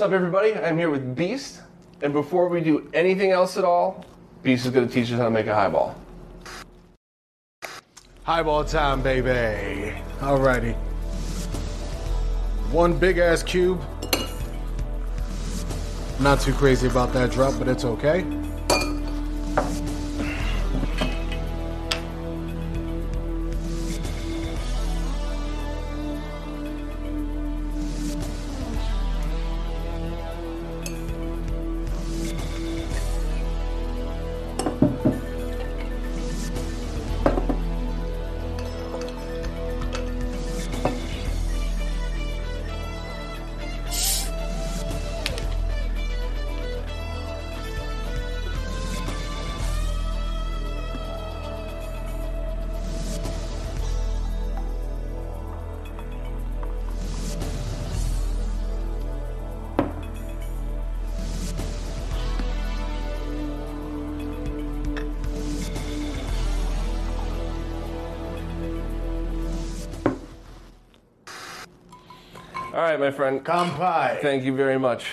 What's up, everybody? I'm here with Beast, and before we do anything else at all, Beast is going to teach us how to make a highball. Highball time, baby. Alrighty. One big ass cube. Not too crazy about that drop, but it's okay. Right, my friend. Kampai. Thank you very much.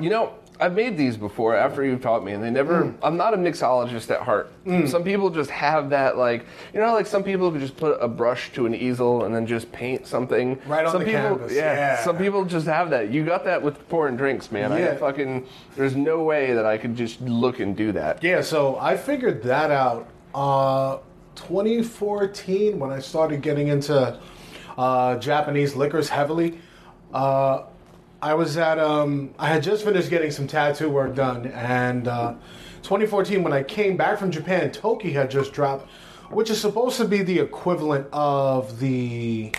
You know, I've made these before after you've taught me, and they never. Mm. I'm not a mixologist at heart. Some people just have that, like, you know, like some people could just put a brush to an easel and then just paint something. Right on some the people, canvas, Yeah, yeah. Some people just have that. You got that with pouring drinks, man. I fucking. There's no way that I could just look and do that. Yeah, so I figured that out uh 2014 when I started getting into uh, Japanese liquors heavily. Uh, I was at um, I had just finished getting some tattoo work done, and uh, 2014 when I came back from Japan, Toki had just dropped, which is supposed to be the equivalent of the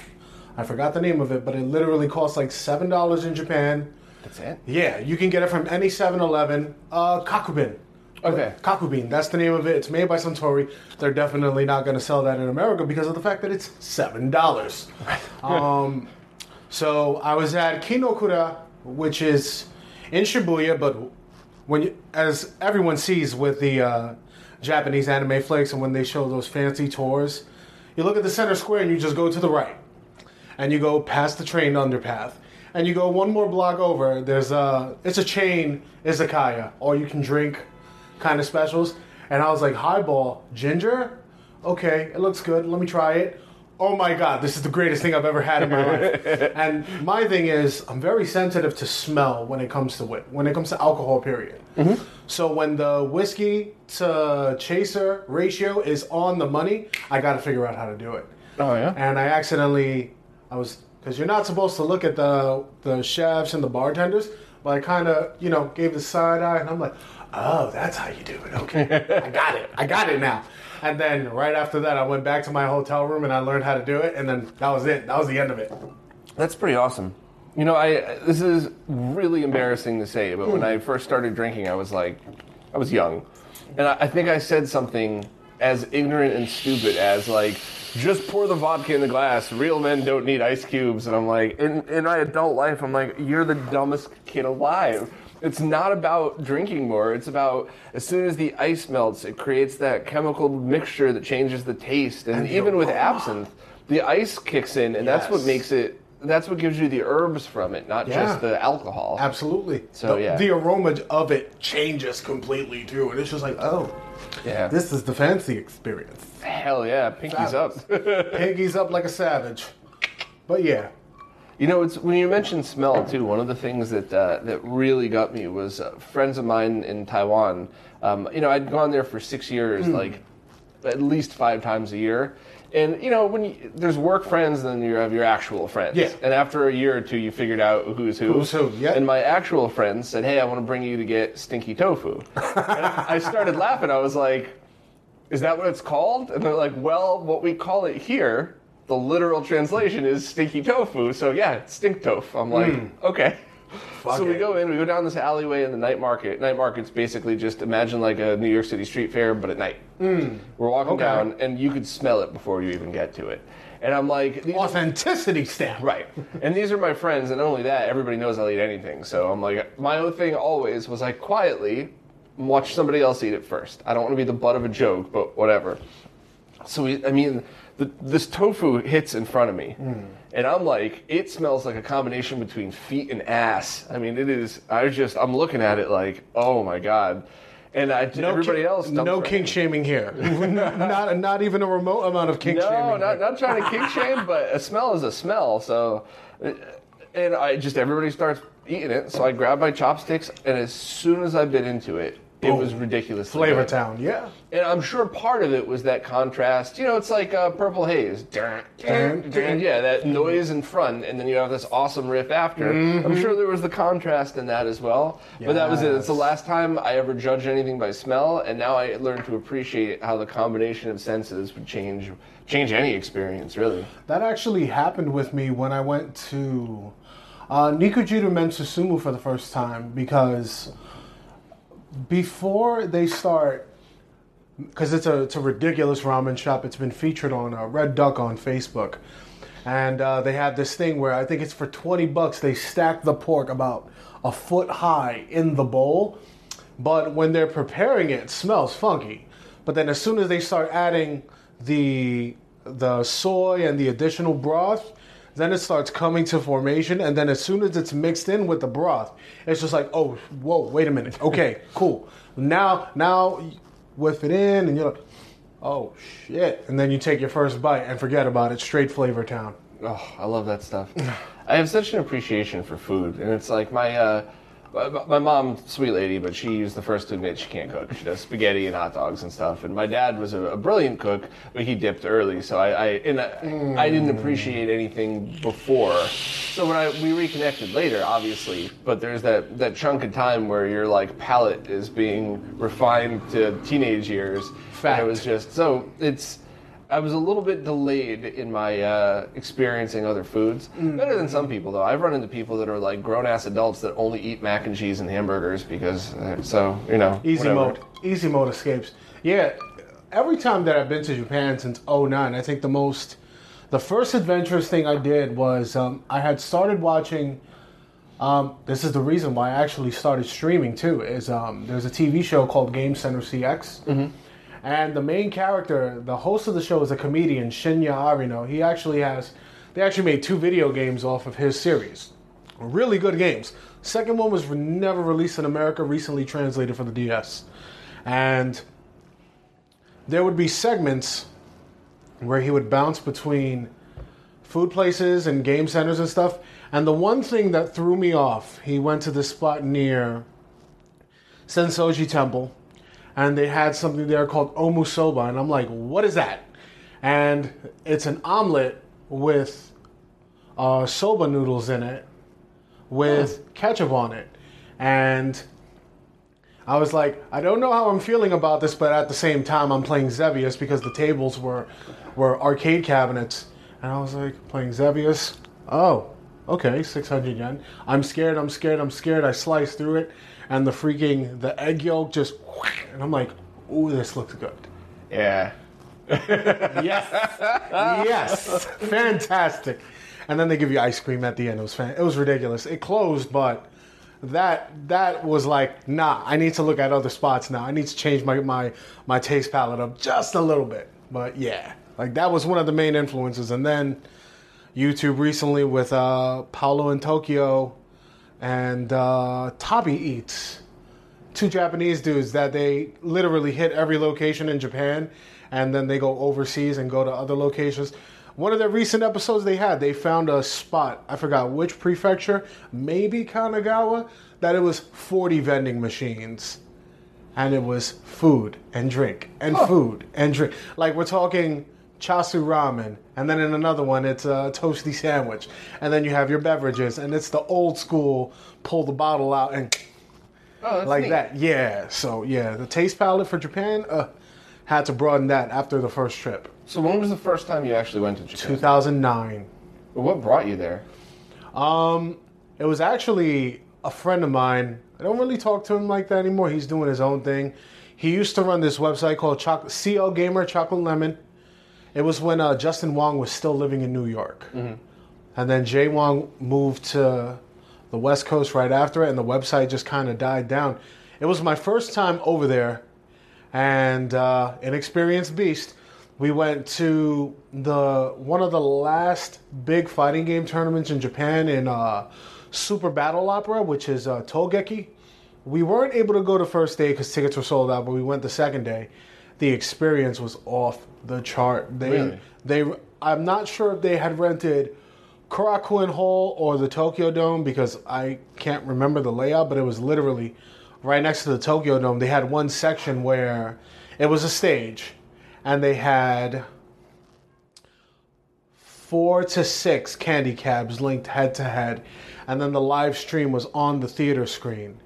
I forgot the name of it, but it literally costs like seven dollars in Japan. That's it. Yeah, you can get it from any 7-Eleven. Uh, Kakubin. Okay. Kakubin, that's the name of it. It's made by Suntory. They're definitely not going to sell that in America because of the fact that it's seven dollars. um, so I was at Kinokura, which is in Shibuya, but when you, as everyone sees with the uh, Japanese anime flicks and when they show those fancy tours, you look at the center square and you just go to the right, and you go past the train underpath, and you go one more block over. There's a it's a chain izakaya, all you can drink kind of specials, and I was like highball ginger, okay, it looks good. Let me try it. Oh my god, this is the greatest thing I've ever had in my life. and my thing is, I'm very sensitive to smell when it comes to it. When it comes to alcohol, period. Mm-hmm. So when the whiskey to chaser ratio is on the money, I got to figure out how to do it. Oh yeah. And I accidentally, I was because you're not supposed to look at the the chefs and the bartenders, but I kind of you know gave the side eye, and I'm like, oh, that's how you do it. Okay, I got it. I got it now. And then right after that, I went back to my hotel room and I learned how to do it, and then that was it. That was the end of it. That's pretty awesome. You know, I this is really embarrassing to say, but when I hmm. first started drinking, I was like, I was young, and I, I think I said something as ignorant and stupid as like, just pour the vodka in the glass. Real men don't need ice cubes. And I'm like, in, in my adult life, I'm like, you're the dumbest kid alive. It's not about drinking more. It's about as soon as the ice melts, it creates that chemical mixture that changes the taste. And, the even with absinthe, the ice kicks in, and that's what makes it. That's what gives you the herbs from it, not Yeah. just the alcohol. Absolutely. So, the, yeah. the aroma of it changes completely too, and it's just like, oh, Yeah. this is the fancy experience. Hell yeah, pinkies up. Piggy's up like a savage. But yeah, You know, it's when you mentioned smell too. One of the things that uh, that really got me was uh, friends of mine in Taiwan. Um, you know, I'd gone there for six years, Hmm. like at least five times a year. And you know, when you, there's work friends, then you have your actual friends. Yeah. And after a year or two, you figured out who's who. Who's who, yeah. And my actual friends said, "Hey, I want to bring you to get stinky tofu." and I started laughing. I was like, is that what it's called? And they're like, well, what we call it here, the literal translation is stinky tofu. So yeah, stink tofu. I'm like, hmm. okay. so we go in, we go down this alleyway in the night market. Night market's basically just imagine like a New York City street fair, but at night. Hmm. We're walking Okay. down, and you could smell it before you even get to it. And I'm like, authenticity stamp. Right. And these are my friends, and not only that, everybody knows I'll eat anything. So I'm like, my own thing always was like quietly watch somebody else eat it first. I don't want to be the butt of a joke, but whatever. So we, I mean, the, this tofu hits in front of me, Hmm. and I'm like, it smells like a combination between feet and ass. I mean, it is. I was just, I'm looking at it like, oh my god. And I, everybody ki- else, no kink in. shaming here. not not even a remote amount of kink No, shaming. not, here. not trying to kink shame, but a smell is a smell. So, and I just everybody starts eating it. So I grab my chopsticks, and as soon as I bit into it, it was ridiculous. Flavor Town, yeah. And I'm sure part of it was that contrast. You know, it's like uh, Purple Haze. Dun, dun, dun, yeah, that noise in front, and then you have this awesome riff after. I'm sure there was the contrast in that as well. But that was it. It's the last time I ever judged anything by smell, and now I learned to appreciate how the combination of senses would change change any experience, really. That actually happened with me when I went to uh, Nikojiro Men Susumu for the first time because before they start, because it's a it's a ridiculous ramen shop. It's been featured on uh, Red Duck on Facebook, and uh, they have this thing where I think it's for twenty bucks. They stack the pork about a foot high in the bowl, but when they're preparing it, it smells funky. But then as soon as they start adding the the soy and the additional broth, then it starts coming to formation. And then as soon as it's mixed in with the broth, it's just like, oh, whoa, wait a minute. Okay, cool. Now, now whiff it in, and you're like, oh shit. And then you take your first bite and forget about it. Straight flavor town. Oh, I love that stuff. I have such an appreciation for food, and it's like my uh, my, mom, sweet lady, but she she's the first to admit she can't cook. She does spaghetti and hot dogs and stuff. And my dad was a, a brilliant cook, but he dipped early, so I, I and I, I didn't appreciate anything before. So when I we reconnected later, obviously, but there's that that chunk of time where your like palate is being refined to teenage years. Fact. And it was just so it's. I was a little bit delayed in my uh, experiencing other foods. Better than some people, though. I've run into people that are like grown ass adults that only eat mac and cheese and hamburgers because, uh, so you know, Easy whatever. mode. Easy mode escapes. Yeah, every time that I've been to Japan since 09, I think the most, the first adventurous thing I did was um, I had started watching. Um, this is the reason why I actually started streaming too. Is um, there's a TV show called Game Center CX, and the main character, the host of the show, is a comedian Shinya Arino. He actually has, they actually made two video games off of his series really good games. Second one was never released in America, recently translated for the DS. And there would be segments where he would bounce between food places and game centers and stuff. And the one thing that threw me off, he went to this spot near Sensoji Temple, and they had something there called omusoba, and I'm like, what is that? And it's an omelet with uh, soba noodles in it, with ketchup on it, and I was like, I don't know how I'm feeling about this, but at the same time, I'm playing Xevious because the tables were were arcade cabinets, and I was like, playing Xevious. Oh, okay, 600 yen. I'm scared. I'm scared. I'm scared. I slice through it, and the freaking the egg yolk just, and I'm like, oh, this looks good. Yeah. Yes, yes, fantastic. And then they give you ice cream at the end. It was fan- it was ridiculous. It closed, but that that was like, nah. I need to look at other spots now. I need to change my my my taste palette up just a little bit. But yeah, like that was one of the main influences. And then YouTube recently with uh, Paolo in Tokyo and uh, Tabi Eats two Japanese dudes that they literally hit every location in Japan and then they go overseas and go to other locations. One of their recent episodes they had, they found a spot, I forgot which prefecture, maybe Kanagawa, that it was 40 vending machines. And it was food and drink and food and drink. Like we're talking chasu ramen, and then in another one it's a toasty sandwich, and then you have your beverages, and it's the old school pull the bottle out and Oh, like neat. that. Yeah. So yeah, the taste palette for Japan uh, had to broaden that after the first trip, So when was the first time you actually went to Japan? 2009. What brought you there? Um, it was actually a friend of mine. I don't really talk to him like that anymore. He's doing his own thing. He used to run this website called Choc- CL Gamer Chocolate Lemon. It was when uh, Justin Wong was still living in New York. And then Jay Wong moved to the West Coast right after it, and the website just kind of died down. It was my first time over there, and uh, inexperienced beast. We went to the one of the last big fighting game tournaments in Japan in uh, Super Battle Opera, which is uh, Tougeki. We weren't able to go the first day because tickets were sold out, but we went the second day. The experience was off the chart. They, Really? they, I'm not sure if they had rented Korakuen Hall or the Tokyo Dome because I can't remember the layout, but it was literally right next to the Tokyo Dome. They had one section where it was a stage, and they had four to six candy cabs linked head to head, and then the live stream was on the theater screen.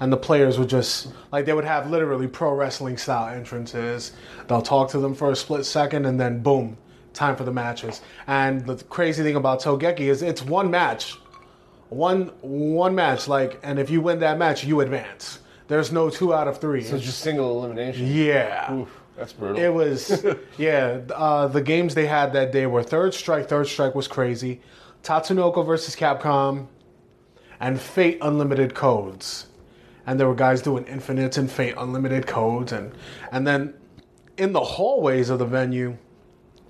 And the players would just like they would have literally pro wrestling style entrances. They'll talk to them for a split second, and then boom, time for the matches. And the crazy thing about Tougeki is it's one match, one one match. Like, and if you win that match, you advance. There's no two out of three. So it's just single elimination. yeah. Oof, that's brutal. It was, yeah. Uh, the games they had that day were Third Strike. Third Strike was crazy. Tatsunoko versus Capcom, and Fate Unlimited Codes. And there were guys doing Infinites and Fate Unlimited Codes, and and then in the hallways of the venue,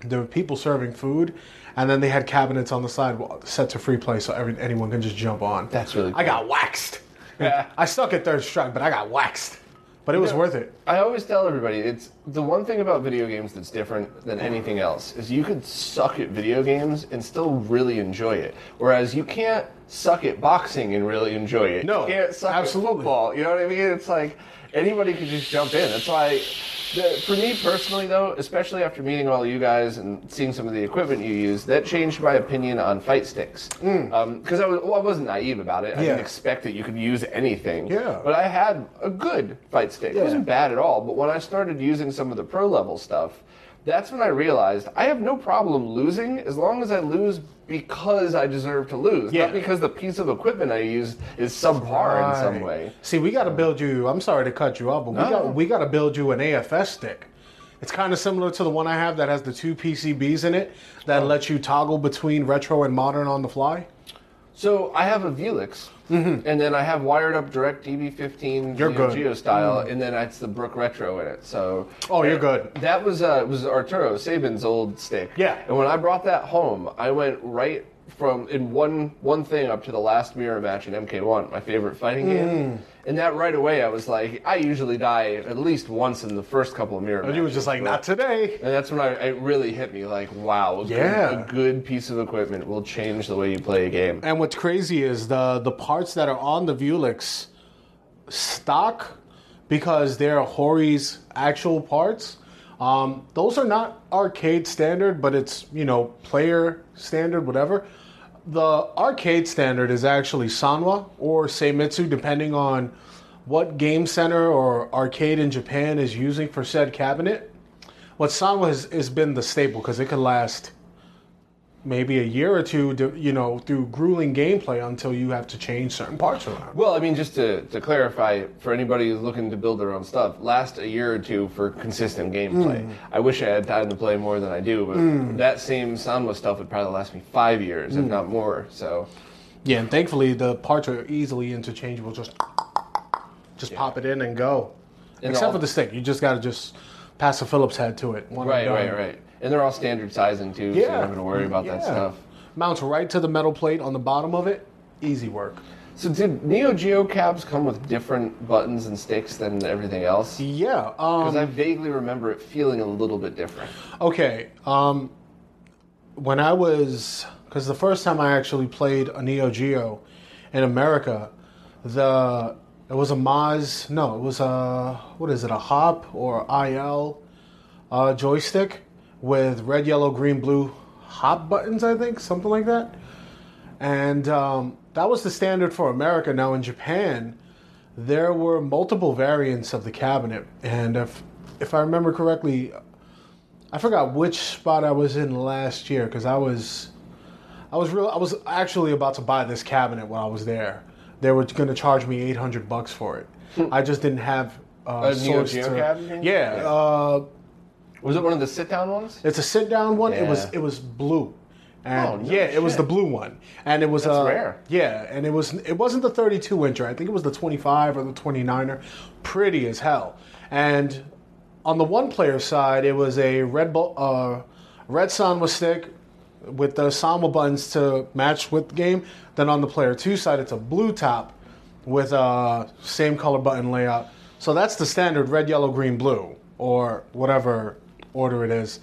there were people serving food, and then they had cabinets on the side set to free play, so every, anyone can just jump on. That's really cool. I got waxed. Yeah. I stuck at Third Strike, but I got waxed. But it was know, worth it. I always tell everybody it's the one thing about video games that's different than anything else is you could suck at video games and still really enjoy it. Whereas you can't suck at boxing and really enjoy it. No, you can't suck absolutely. at football. You know what I mean? It's like anybody could just jump in. That's why, the, for me personally, though, especially after meeting all you guys and seeing some of the equipment you use, that changed my opinion on fight sticks. Because I was, well, I wasn't naive about it. I Mm. Yeah. didn't expect that you could use anything. Yeah. But I had a good fight stick. It wasn't bad at all. But when I started using some of the pro level stuff, that's when I realized I have no problem losing as long as I lose because I deserve to lose, Yeah. not because the piece of equipment I use is subpar in some way. See, we got to build you. I'm sorry to cut you off, but we got we got to build you an AFS stick. It's kind of similar to the one I have that has the two PCBs in it Oh. that lets you toggle between retro and modern on the fly. So I have a Vewlix, and then I have wired up direct DB15 Mm-hmm. You're Neo good. Geo style, and then it's the Brook Retro in it. So Oh, you're good. That was uh, was Arturo Sabin's old stick. Yeah. And when I brought that home, I went right from in one one thing up to the last mirror match in MK1, my favorite fighting Mm. game. And that right away, I was like, I usually die at least once in the first couple of mirror. And you was just like, not today. And that's when I, it really hit me, like, wow, a, Yeah. good, a good piece of equipment will change the way you play a game. And what's crazy is the the parts that are on the Vewlix stock because they're Hori's actual parts. Um, those are not arcade standard, but it's you know player standard, whatever. The arcade standard is actually Sanwa or Seimitsu, depending on what game center or arcade in Japan is using for said cabinet. What Sanwa has, has been the staple because it could last maybe a year or two, to, you know, through grueling gameplay until you have to change certain parts around. Well, I mean, just to, to clarify, for anybody who's looking to build their own stuff, last a year or two for consistent gameplay. Hmm. I wish I had time to play more than I do, but that same Sanwa stuff would probably last me five years, Hmm. if not more. So, Yeah, and thankfully the parts are easily interchangeable. Just just pop it in and go. And Except all- for the stick, you just got to just pass a Phillips head to it. Right, right, right. And they're all standard sizing too, yeah. so you're Yeah, not going to worry about that stuff. Mounts right to the metal plate on the bottom of it. Easy work. So, did Neo Geo cabs come with different buttons and sticks than everything else? Yeah. Because Um, I vaguely remember it feeling a little bit different. okay. Um, when I was, because the first time I actually played a Neo Geo in America, the it was a Maz. No, it was a what is it? A Happ or IL uh, joystick with red, yellow, green, blue Happ buttons. I think something like that. And um, that was the standard for America. Now in Japan, there were multiple variants of the cabinet, and if if I remember correctly, I forgot which spot I was in last year because I was I was real I was actually about to buy this cabinet while I was there. They were going to charge me eight hundred bucks for it. I just didn't have uh, A Neo source Geo to- cabinet? Yeah, Yeah. Uh, Was it one of the sit down ones? it's a sit down one. It was it was blue. And Oh, no yeah, it was the blue one, and it was That's uh, rare. Yeah, and it was it wasn't the 32 incher. I think it was the 25 or the 29er. Pretty as hell. And on the one player side, it was a red Bull, uh, red Sanwa stick with the Sanwa buttons to match with the game. Then on the player two side, it's a blue top with a same color button layout. So that's the standard red, yellow, green, blue, or whatever order it is.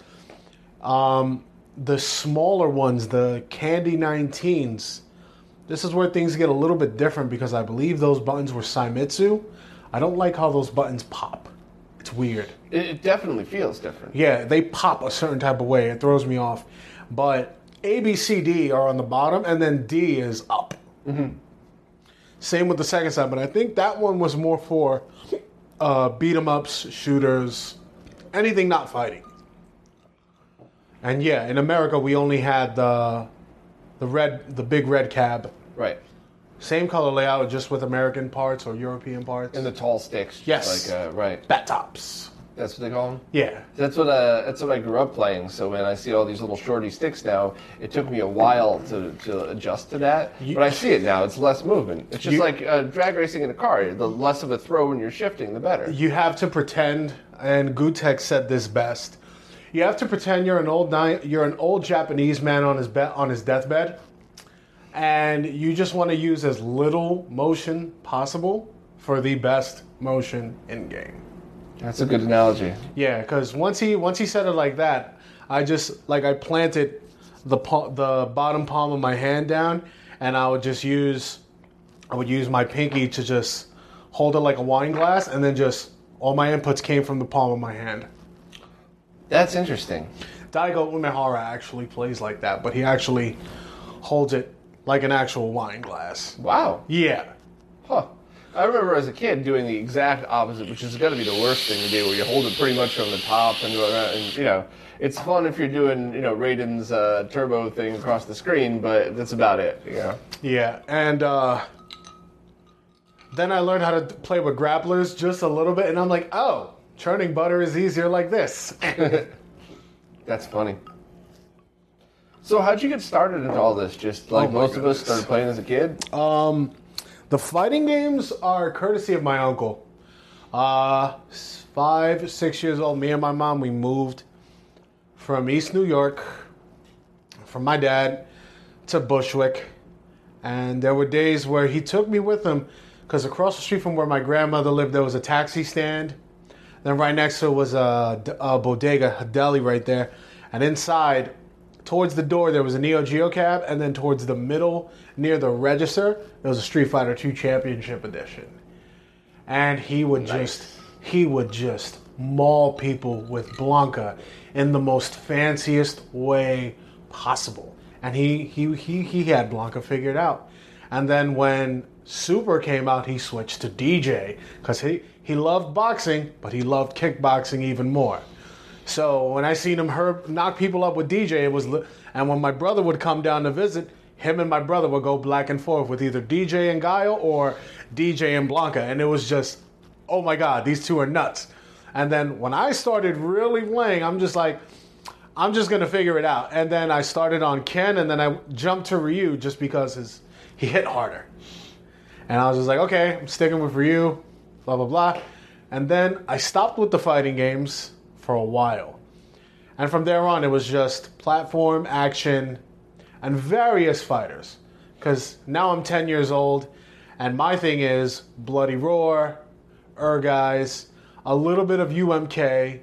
Um, the smaller ones, the Candy 19s, this is where things get a little bit different because I believe those buttons were Seimitsu. I don't like how those buttons pop. It's weird. It, it definitely feels different. Yeah, they pop a certain type of way. It throws me off. But A, B, C, D are on the bottom, and then D is up. Same with the second side, but I think that one was more for uh, beat 'em ups, shooters, anything not fighting. And yeah, in America we only had the the red, the big red cab, Right. same color layout, just with American parts or European parts. And the tall sticks. Yes. Like, uh, right. bat tops. That's what they call them? Yeah, That's what uh, that's what I grew up playing. So when I see all these little shorty sticks now, it took me a while to, to adjust to that. You- but I see it now. It's less movement. It's just You- like uh, drag racing in a car. The less of a throw when you're shifting, the better. you have to pretend, and Gutek said this best. You have to pretend you're an old you're an old Japanese man on his be- on his deathbed, and you just want to use as little motion possible for the best motion in game. That's a good analogy. Yeah, because once he once he said it like that, I just like I planted the the bottom palm of my hand down, and I would just use I would use my pinky to just hold it like a wine glass, and then just all my inputs came from the palm of my hand. That's interesting. Daigo Umehara actually plays like that, but he actually holds it like an actual wine glass. Wow. Yeah. Huh. I remember as a kid doing the exact opposite, which is got to be the worst thing to do, where you hold it pretty much from the top, and, and you know, it's fun if you're doing, you know, Raiden's uh, turbo thing across the screen, but that's about it. You know. Yeah, and uh, then I learned how to play with grapplers just a little bit, and I'm like, oh, churning butter is easier like this. That's funny. So how'd you get started into all this? Just like Oh most of us started playing as a kid. The fighting games are courtesy of my uncle. Uh, five, six years old, me and my mom, we moved from East New York, from my dad to Bushwick. And there were days where he took me with him because across the street from where my grandmother lived, there was a taxi stand. Then right next to it was a, a bodega, a deli right there. And inside, towards the door, there was a Neo Geo cab. And then towards the middle, near the register, there was a Street Fighter II Championship Edition. And he would just, he would just maul people with Blanka in the most fanciest way possible. And he, he, he, he had Blanka figured out. And then when Super came out, he switched to Dee Jay because he, he loved boxing, but he loved kickboxing even more. So when I seen him knock people up with Dee Jay, it was, and when my brother would come down to visit, him and my brother would go back and forth with either Dee Jay and Guile or Dee Jay and Blanka, and it was just, oh my God, these two are nuts. And then when I started really playing, I'm just like, I'm just gonna figure it out. And then I started on Ken, and then I jumped to Ryu just because his he hit harder. And I was just like, okay, I'm sticking with Ryu, blah blah blah. And then I stopped with the fighting games for a while. And from there on, it was just platform, action, and various fighters. Because now I'm 10 years old, and my thing is Bloody Roar, Ehrgeiz, a little bit of UMK,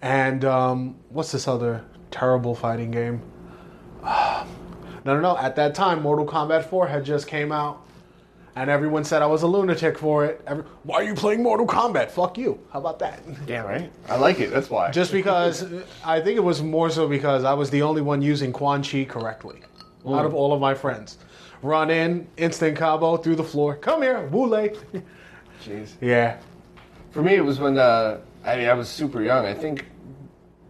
and um, what's this other terrible fighting game? no, no, no. At that time, Mortal Kombat 4 had just came out, and everyone said I was a lunatic for it. Every, Why are you playing Mortal Kombat? Fuck you. How about that? Yeah, right. I like it. That's why. Just because I think it was more so because I was the only one using Quan Chi correctly out of all of my friends. Run in, instant combo through the floor. Come here, Wule. Jeez. yeah. For me, it was when uh, I mean I was super young. I think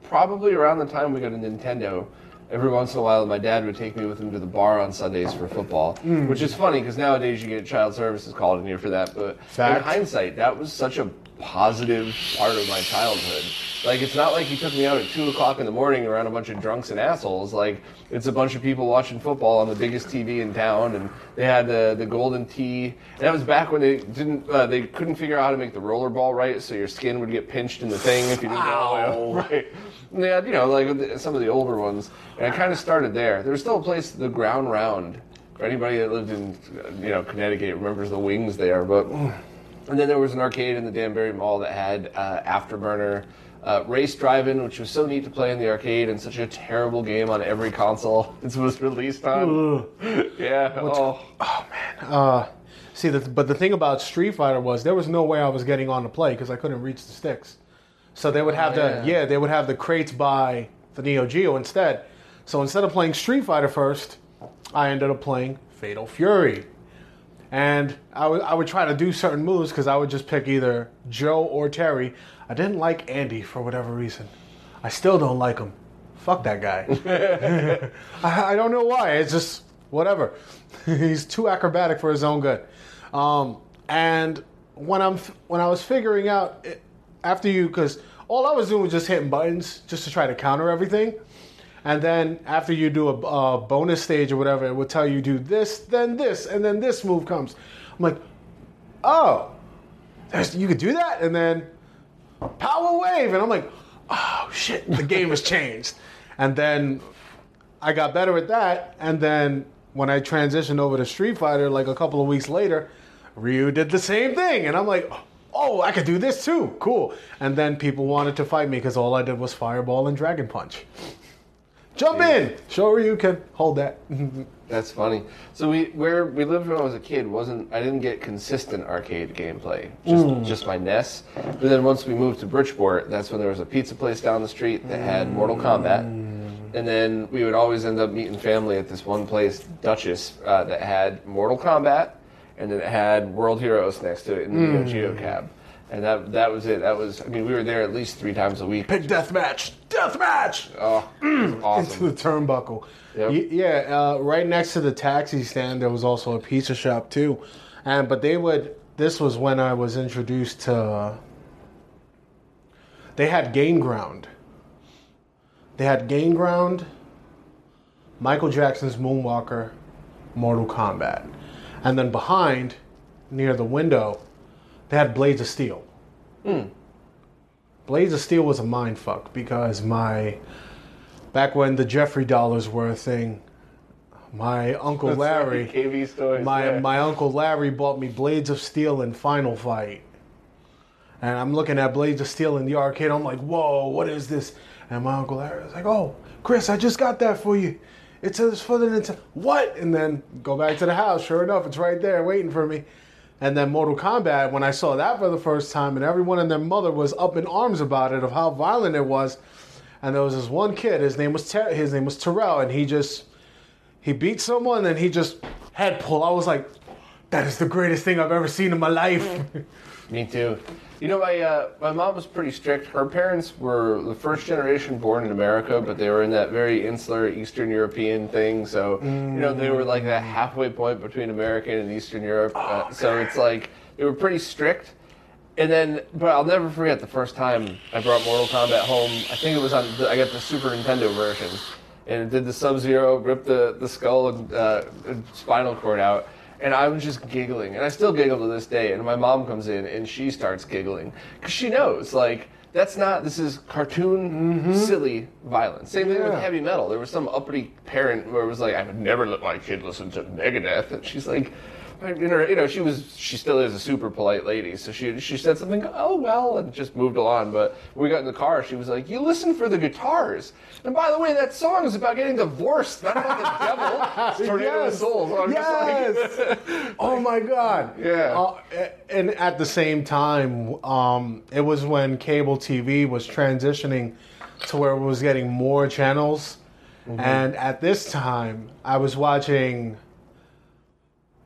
probably around the time we got a Nintendo. Every once in a while, my dad would take me with him to the bar on Sundays for football, mm. which is funny because nowadays you get child services called in here for that. But Fact. in hindsight, that was such a positive part of my childhood. Like it's not like he took me out at two o'clock in the morning around a bunch of drunks and assholes. Like it's a bunch of people watching football on the biggest TV in town, and they had the the golden tee. And that was back when they didn't uh, they couldn't figure out how to make the roller ball right, so your skin would get pinched in the thing if you didn't Ow. go right. And they had you know like some of the older ones, and I kind of started there. There was still a place, the Ground Round. For anybody that lived in you know Connecticut remembers the wings there, but. And then there was an arcade in the Danbury Mall that had uh, Afterburner, uh, Race Driving, which was so neat to play in the arcade, and such a terrible game on every console it was released on. yeah. Oh. Man. Uh, see, the, but the thing about Street Fighter was there was no way I was getting on to play because I couldn't reach the sticks. So they would have Oh, the yeah. yeah they would have the crates by the Neo Geo instead. So instead of playing Street Fighter first, I ended up playing Fatal Fury. And I would I would try to do certain moves because I would just pick either Joe or Terry. I didn't like Andy for whatever reason. I still don't like him. Fuck that guy. I, I don't know why. It's just whatever. He's too acrobatic for his own good. Um, and when I'm when I was figuring out it, after you, because all I was doing was just hitting buttons just to try to counter everything. And then after you do a, a bonus stage or whatever, it would tell you do this, then this, and then this move comes. I'm like, oh, you could do that, and then power wave, and I'm like, oh shit, the game has changed. And then I got better at that, and then when I transitioned over to Street Fighter, like a couple of weeks later, Ryu did the same thing, and I'm like, oh, I could do this too, cool. And then people wanted to fight me because all I did was Fireball and Dragon Punch. Jump in, show Ryu can hold that. That's funny. So we where we lived when I was a kid wasn't I didn't get consistent arcade gameplay. Just mm. just my NES. But then once we moved to Bridgeport, that's when there was a pizza place down the street that had Mortal Kombat. Mm. And then we would always end up meeting family at this one place, Duchess, uh, that had Mortal Kombat, and then it had World Heroes next to it in the Neo mm. Geo cab. And that that was it. That was I mean we were there at least three times a week. Pick death match. Oh, it was into the turnbuckle. Yep. Y- yeah, uh, right next to the taxi stand, there was also a pizza shop too, and but they would. This was when I was introduced to. They had Game Ground. They had Game Ground, Michael Jackson's Moonwalker, Mortal Kombat, and then behind, near the window, they had Blades of Steel. Hmm. Blades of Steel was a mind fuck because my back when the Geoffrey dollars were a thing, my uncle Larry, KV stores. my yeah. my uncle Larry bought me Blades of Steel and Final Fight, and I'm looking at Blades of Steel in the arcade. I'm like, whoa, what is this? And my uncle Larry was like, oh, Chris, I just got that for you. It says for the Nintendo. What? And then go back to the house. Sure enough, it's right there waiting for me. And then Mortal Kombat, when I saw that for the first time, and everyone and their mother was up in arms about it, of how violent it was. And there was this one kid. His name was Ter- his name was Terrell, and he just he beat someone, and he just head pull. I was like, that is the greatest thing I've ever seen in my life. Me too. You know, my uh, my mom was pretty strict. Her parents were the first generation born in America, but they were in that very insular Eastern European thing. So you know, they were like that halfway point between American and Eastern Europe. uh, so it's like they were pretty strict. And then, but I'll never forget the first time I brought Mortal Kombat home. I think it was on. The, I got the Super Nintendo version, and it did the Sub Zero, ripped the the skull and, uh, and spinal cord out, and I was just giggling, and I still giggle to this day. And my mom comes in and she starts giggling because she knows like. That's not. This is cartoon, mm-hmm. silly violence. Same thing with heavy metal. There was some uppity parent where it was like, "I would never let my kid listen to Megadeth," and she's like, you know, you know, she was, she still is a super polite lady. So she, she said something, oh well, and just moved along. But when we got in the car, she was like, you listen for the guitars. And by the way, that song is about getting divorced, not about the devil. Tornado Yes. Souls. I'm just like- Yes. oh my God. Yeah. Uh, and at the same time, um, it was when cable TV was transitioning to where it was getting more channels. Mm-hmm. And at this time, I was watching.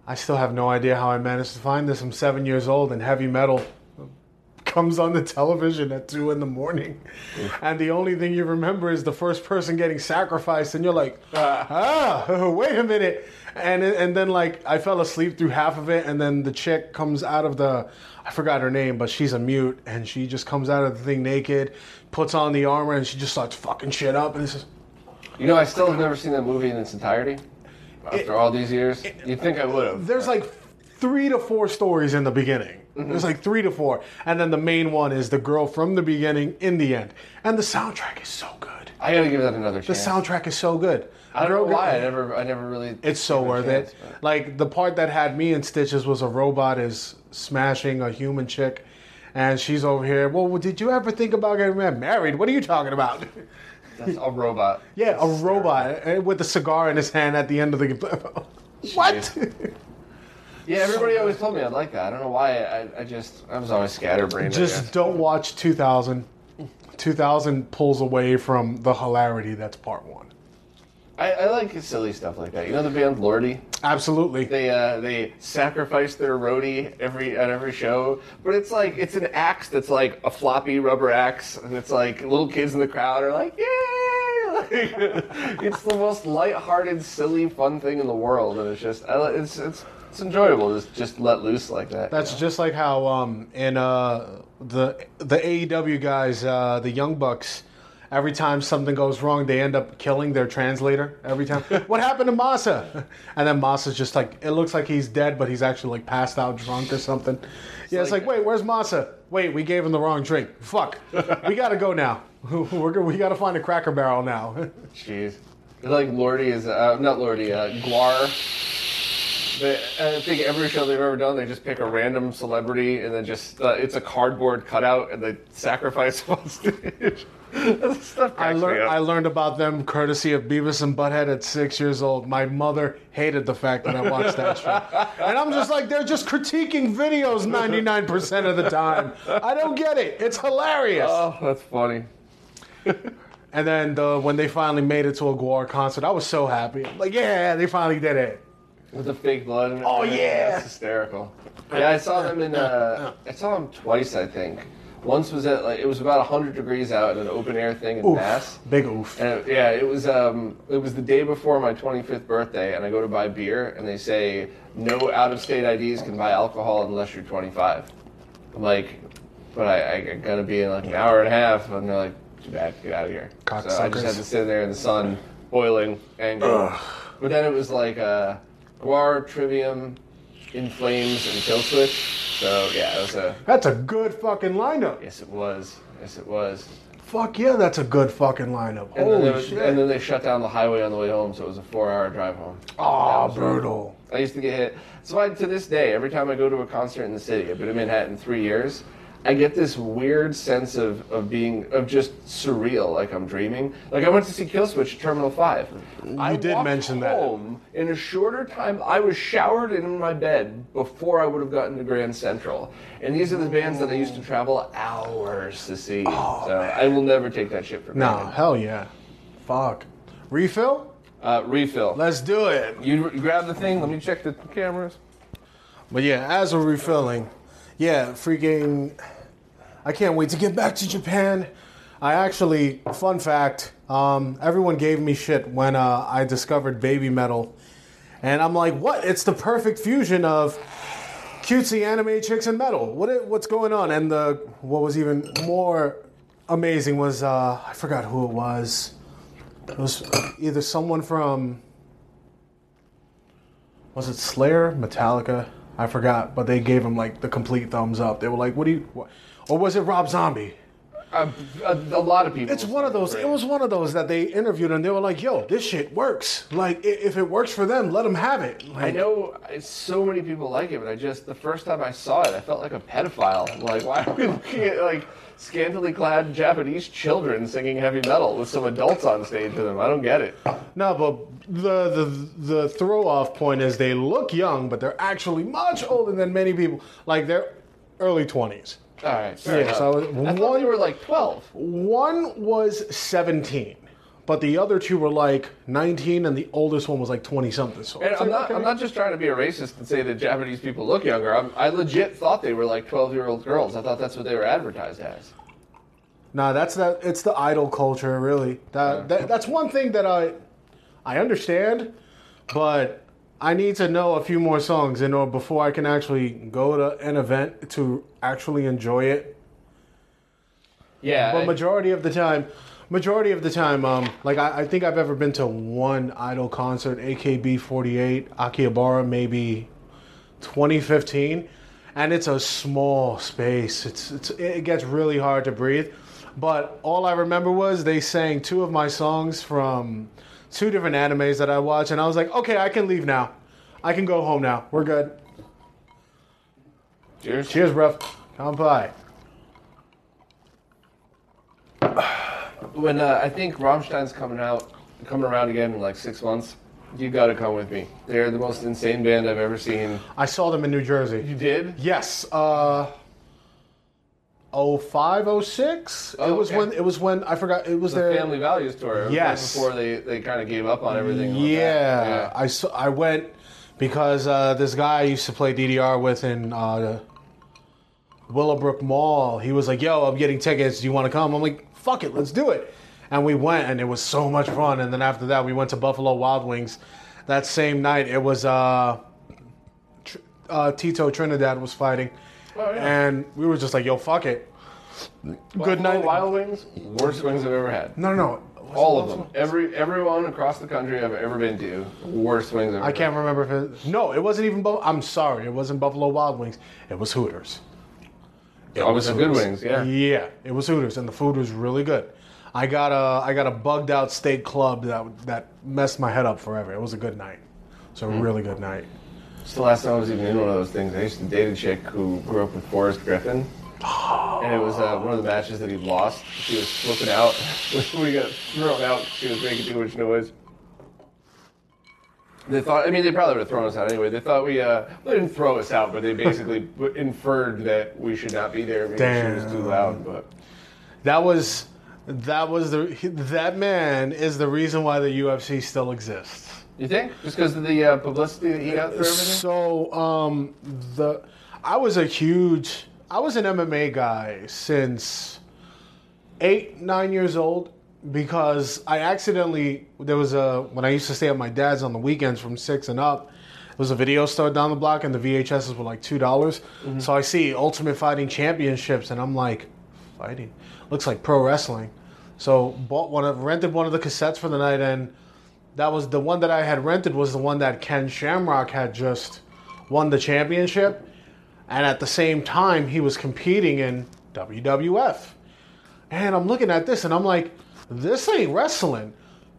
I still have no idea how I managed to find this. I'm seven years old and heavy metal comes on the television at two in the morning, and the only thing you remember is the first person getting sacrificed, and you're like, ah, wait a minute, and and then like I fell asleep through half of it, and then the chick comes out of the, I forgot her name, but she's a mute, and she just comes out of the thing naked, puts on the armor, and she just starts fucking shit up, and it's just. You know, I still have never seen that movie in its entirety. After all these years, you'd think I would have. There's like three to four stories in the beginning. Mm-hmm. There's like three to four, and then the main one is the girl from the beginning in the end, and the soundtrack is so good. I gotta give that another The soundtrack is so good. I don't know why. I never, I never really. It's so worth chance, it. but- Like the part that had me in stitches was a robot is smashing a human chick, and she's over here. Well, did you ever think about getting married? What are you talking about? That's a robot. Yeah, a robot eh, with a cigar in his hand at the end of the. what? Yeah, everybody always told me I'd like that. I don't know why. I, I just, I was always scatterbrained. Just don't watch 2000. 2000 pulls away from the hilarity that's part one. I, I like silly stuff like that. You know the band Lordi? Absolutely. They uh, they sacrifice their roadie every at every show, but it's like it's an axe that's like a floppy rubber axe, and it's like little kids in the crowd are like, yay! Like, it's the most lighthearted, silly, fun thing in the world, and it's just I, it's it's it's enjoyable to just let loose like that. That's just like how um, in uh, the the AEW guys, uh, the Young Bucks, every time something goes wrong, they end up killing their translator. Every time, what happened to Masa? And then Masa's just like, it looks like he's dead, but he's actually like passed out drunk or something. yeah, it's like- like, wait, where's Masa? Wait, we gave him the wrong drink. Fuck, we gotta go now. We're, we gotta find a Cracker Barrel now. Jeez. It's like Lordi is uh, not Lordi, uh, GWAR. They, I think every show they've ever done, they just pick a random celebrity and then just uh, it's a cardboard cutout and they sacrifice on stage. I learned. I learned about them courtesy of Beavis and Butthead at six years old. My mother hated the fact that I watched that show, and I'm just like, they're just critiquing videos 99 percent of the time. I don't get it. It's hilarious. Oh, that's funny. and then the, when they finally made it to a GWAR concert, I was so happy. I'm like, yeah, they finally did it. With the fake blood. Oh, yeah. That's hysterical. Yeah, I saw them in. Uh, I saw them twice, I think. Once was at like it was about hundred degrees out at an open air thing in Oof, Mass. big oof. And it- yeah, it was um, it was the day before my 25th birthday, and I go to buy beer, and they say no out-of-state IDs can buy alcohol unless you're 25. I'm like, but I, I gotta be in like an hour and a half, and they're like, too bad, get out of here. So I just had to sit there in the sun, boiling, angry. But then it was like uh, GWAR, Trivium, In Flames, and Kill Switch. So yeah, it was a That's a good fucking lineup. yes, it was. Yes, it was. Fuck yeah, that's a good fucking lineup. And then, Holy there was- shit. and then they shut down the highway on the way home, so it was a four-hour drive home. Aw, That was rough. brutal. I used to get hit. So I, to this day, every time I go to a concert in the city, I've been in Manhattan three years. I get this weird sense of, of being of just surreal, like I'm dreaming. Like I went to see Killswitch at Terminal Five. I did mention that. home in a shorter time. I was showered and in my bed before I would have gotten to Grand Central. And these are the bands that I used to travel hours to see. Oh, so I will never take that shit for Oh, No, granted. hell yeah. Fuck. Refill? Uh, refill. Let's do it. You, you grab the thing. Let me check the cameras. But yeah, as we're refilling, yeah, freaking, I can't wait to get back to Japan. I actually, fun fact, um, everyone gave me shit when uh, I discovered baby metal. And I'm like, what? It's the perfect fusion of cutesy anime chicks and metal. What? What's going on? And the what was even more amazing was uh, I forgot who it was. It was either someone from was it Slayer, Metallica? I forgot, but they gave him like the complete thumbs up. They were like, "What do you?" What? Or was it Rob Zombie? Uh, a, a lot of people. It's one of those. It was one of those that they interviewed and they were like, "Yo, this shit works. Like, if it works for them, let them have it." I know so many people like it, but I just the first time I saw it, I felt like a pedophile. Like, why are we looking at like scantily clad Japanese children singing heavy metal with some adults on stage with them? I don't get it. No, but the the the throw off point is they look young, but they're actually much older than many people. Like they're early twenties. All right, fair Yeah, so I thought one- they were like twelve. One was seventeen, but the other two were like 19, and the oldest one was like 20 something. So And I'm like, not, okay. I'm not just trying to be a racist and say that Japanese people look younger. I'm, I legit thought they were like 12 year old girls. I thought that's what they were advertised as. Nah, that's that. It's the idol culture, really. That, that that's one thing that I I understand, but I need to know a few more songs in order before I can actually go to an event to actually enjoy it. Yeah. But I- majority of the time, majority of the time, um, like I, I think I've ever been to one idol concert, AKB48, Akihabara, maybe 2015, and it's a small space. It's, it's it gets really hard to breathe. But all I remember was they sang two of my songs from two different animes that I watch, and I was like, okay, I can leave now. I can go home now. We're good. Cheers. Cheers, bruv. Come by. When uh, I think Rammstein's coming out, coming around again in like six months, you got to come with me. They're the most insane band I've ever seen. I saw them in New Jersey. You did? Yes. Uh, 05, 06? Oh, it was okay. when it was when I forgot it was The their Family Values tour. Yes. Before they, they kind of gave up on everything. like. Yeah, I saw, I went because uh, this guy I used to play DDR with in uh, Willowbrook Mall. He was like, "Yo, I'm getting tickets. Do you want to come?" I'm like, "Fuck it, let's do it." And we went, and it was so much fun. And then after that, we went to Buffalo Wild Wings. That same night, it was uh, Tr- uh, Tito Trinidad was fighting, Oh, yeah. and we were just like, "Yo, fuck it." Good night. Wild Wings, worst wings I've ever had. No, no, no. Was All of them. Buffalo? Every everyone across the country I've ever been to, worst wings I've ever I can't remember if it. No, it wasn't even. Bu- I'm sorry, it wasn't Buffalo Wild Wings. It was Hooters. It Oh, was good wings, yeah. Yeah, it was Hooters, and the food was really good. I got a I got a bugged out steak club that that messed my head up forever. It was a good night. It's a Hmm. really good night. It's the last time I was even in one of those things. I used to date a chick who grew up with Forrest Griffin. And it was uh, one of the matches that he lost. She was flipping out when he got thrown out. She was making too much noise. They thought, I mean, they probably would have thrown us out anyway. They thought we, uh, they didn't throw us out, but they basically inferred that we should not be there because she was too loud. But That was that was the that man is the reason why the UFC still exists. you think? Just because of the uh, publicity that he got through everything? So, um, the I was a huge I was an MMA guy since eight nine years old because I accidentally there was a when I used to stay at my dad's on the weekends from six and up. There was a video store down the block and the VHSs were like two dollars. Mm-hmm. So I see Ultimate Fighting Championships and I'm like, fighting looks like pro wrestling. So bought one of rented one of the cassettes for the night and that was the one that I had rented was the one that Ken Shamrock had just won the championship, and at the same time he was competing in WWF. And I'm looking at this and I'm like, this ain't wrestling.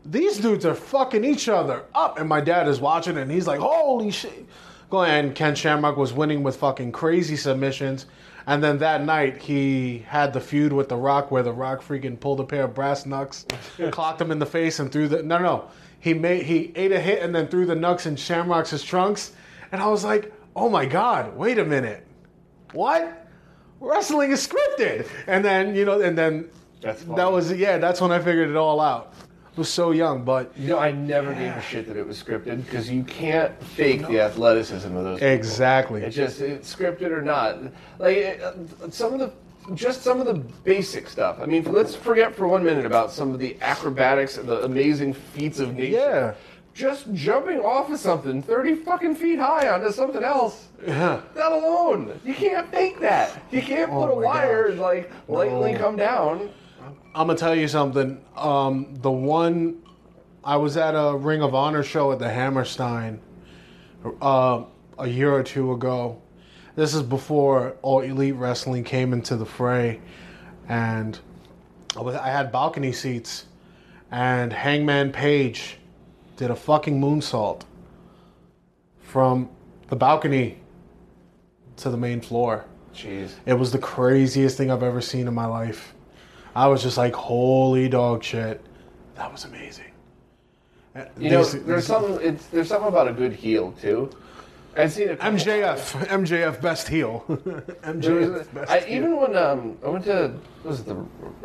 These dudes are fucking each other up. And my dad is watching and he's like, holy shit. Go and Ken Shamrock was winning with fucking crazy submissions. And then that night he had the feud with The Rock where The Rock freaking pulled a pair of brass knucks, clocked him in the face and threw the no no. He made he ate a hit and then threw the knucks in Shamrock's trunks. And I was like, oh my god, wait a minute. What? Wrestling is scripted. And then, you know, and then. That was yeah, that's when I figured it all out. I was so young, but You know, I never gave a shit that it was scripted because you can't fake the athleticism of those. people. exactly. It just it's scripted or not. Like it- uh, some of the just some of the basic stuff. I mean, let's forget for one minute about some of the acrobatics and the amazing feats of nature. Yeah. Just jumping off of something 30 fucking feet high onto something else. Yeah. That alone. You can't fake that. You can't put a Oh wire gosh. and like lightly No. come down. I'm gonna tell you something. Um, the one I was at a Ring of Honor show at the Hammerstein uh, a year or two ago. This is before all elite wrestling came into the fray, and I, was, I had balcony seats, and Hangman Page did a fucking moonsault from the balcony to the main floor. Jeez. It was the craziest thing I've ever seen in my life. I was just like, holy dog shit. That was amazing. Uh, You know, there's something. It's there's something about a good heel too. I've seen it. MJF, MJF best heel. MJF best I, heel. even when um, I went to was it the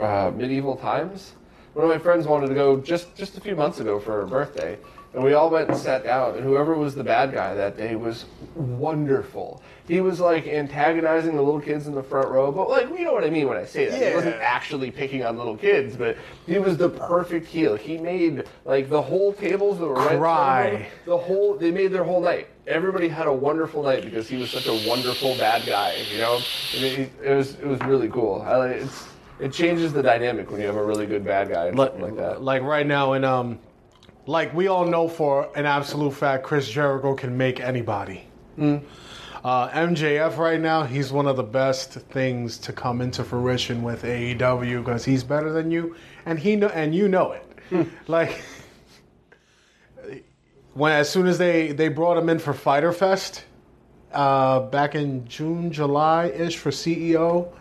uh, medieval times, one of my friends wanted to go just just a few months ago for her birthday, and we all went and sat down. And whoever was the bad guy that day was wonderful. He was like antagonizing the little kids in the front row, but like you know what I mean when I say that. He wasn't actually picking on little kids, but he was the perfect heel. He made like the whole tables that were right in front Cry. the whole they made their whole night. Everybody had a wonderful night because he was such a wonderful bad guy. You know, I mean, it was it was really cool. I, it's it changes the dynamic when you have a really good bad guy and like, something like that. like right now in um like we all know for an absolute fact chris jericho can make anybody Hmm. Uh, mjf right now he's one of the best things to come into fruition with aew because he's better than you and he know and you know it Hmm. like when as soon as they they brought him in for Fyter Fest uh, back in june july ish for ceo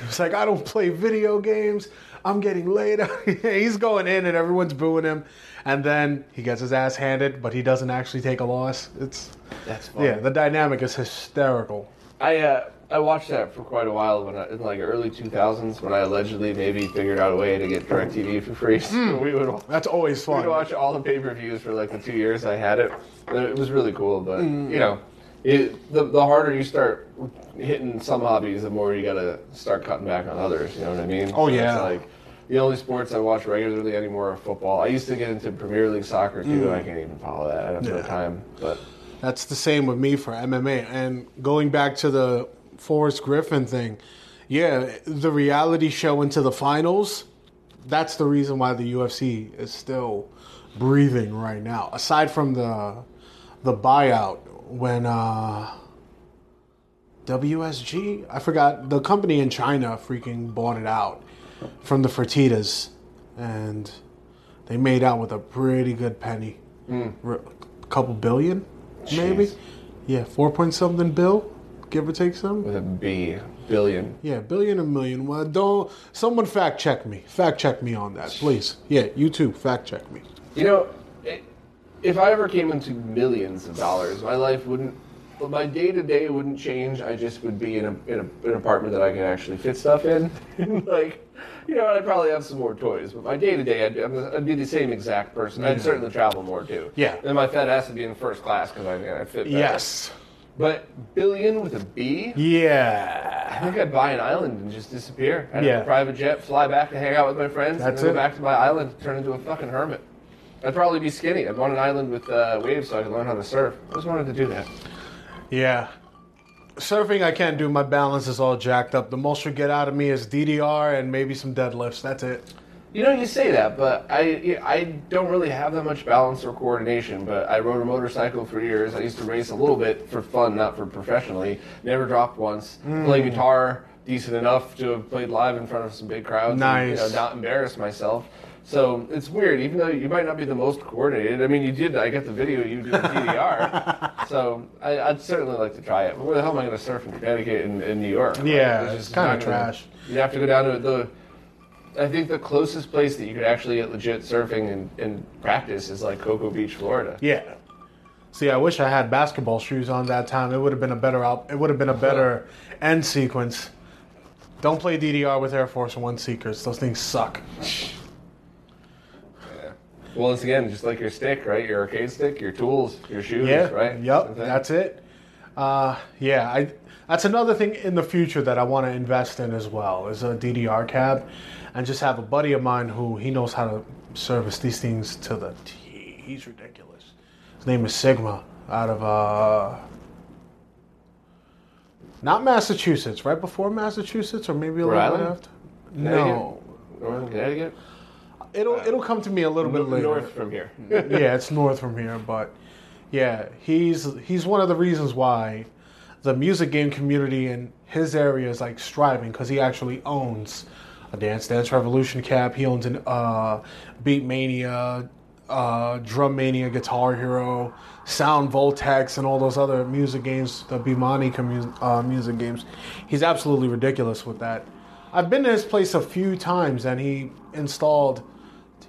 he was like, I don't play video games. I'm getting laid out. He's going in and everyone's booing him. And then he gets his ass handed, but he doesn't actually take a loss. It's That's fun. yeah, the dynamic is hysterical. I uh, I watched that for quite a while when I, in like early 2000s when I allegedly maybe figured out a way to get DirecTV for free. So we would That's always fun. watch all the pay per views for like the two years I had it. It was really cool, but you know, it, the the harder you start hitting some hobbies, the more you gotta start cutting back on others. You know what I mean? Oh, So yeah. Like the only sports I watch regularly anymore are football. I used to get into Premier League soccer too. I can't even follow that. I don't have Yeah. time, but. That's the same with me for MMA. And going back to the Forrest Griffin thing, yeah, the reality show into the finals, that's the reason why the UFC is still breathing right now. Aside from the the buyout when uh WSG, I forgot the company in China freaking bought it out from the Fertitas and they made out with a pretty good penny. Mm. A couple billion, maybe. Yeah, four point something bill, give or take some. with a B billion. Yeah, billion or million. Well, don't someone fact check me. Fact check me on that, please. Yeah, you too. Fact check me. You know, if I ever came into millions of dollars, my life wouldn't, my day to day wouldn't change. I just would be in a in a, an apartment that I could actually fit stuff in, like, you know, I'd probably have some more toys. But my day to day, I'd be the same exact person. I'd certainly travel more too. Yeah. And my fat ass would be in first class because I I'd fit better. Yes. But billion with a B? Yeah. I think I'd buy an island and just disappear. I'd Yeah. have a private jet, fly back to hang out with my friends, That's and then it. go back to my island, turn into a fucking hermit. I'd probably be skinny. I'd want an island with uh, waves so I could learn how to surf. I just wanted to do that. Yeah. Surfing, I can't do. My balance is all jacked up. The most you get out of me is DDR and maybe some deadlifts. That's it. You know, you say that, but I I don't really have that much balance or coordination. But I rode a motorcycle for years. I used to race a little bit for fun, not for professionally. Never dropped once. Play Mm. guitar decent enough to have played live in front of some big crowds. And, Nice. you know, not embarrass myself. So it's weird, even though you might not be the most coordinated. I mean, you did. I got the video you do with DDR. so I, I'd certainly like to try it. But where the hell am I going to surf in Connecticut and in New York? Yeah, it's it's not gonna- trash. You'd have to go down to the I think the closest place that you could actually get legit surfing and, and practice is like Cocoa Beach, Florida. Yeah. See, I wish I had basketball shoes on that time. It would have been a better out. It would have been a better end sequence. Don't play DDR with Air Force One Seekers. Those things suck. Well, once again, just like your stick, right? Your arcade stick, your tools, your shoes, Yeah. right? Yep. That's it. Uh, yeah. I. That's another thing in the future that I want to invest in as well is a DDR cab, and just have a buddy of mine who he knows how to service these things to the T. He's ridiculous. His name is Sigma out of uh. Not Massachusetts, right before Massachusetts, or maybe a Rhode little bit Island? after. Connecticut? No, Connecticut? It'll it'll come to me a little bit later. North from here. yeah, it's north from here, but yeah, he's he's one of the reasons why the music game community in his area is like striving because he actually owns a Dance Dance Revolution cap. He owns an uh, Beat Mania, uh, Drum Mania, Guitar Hero, Sound Voltex, and all those other music games, the Bemani commu- uh, music games. He's absolutely ridiculous with that. I've been to his place a few times, and he installed.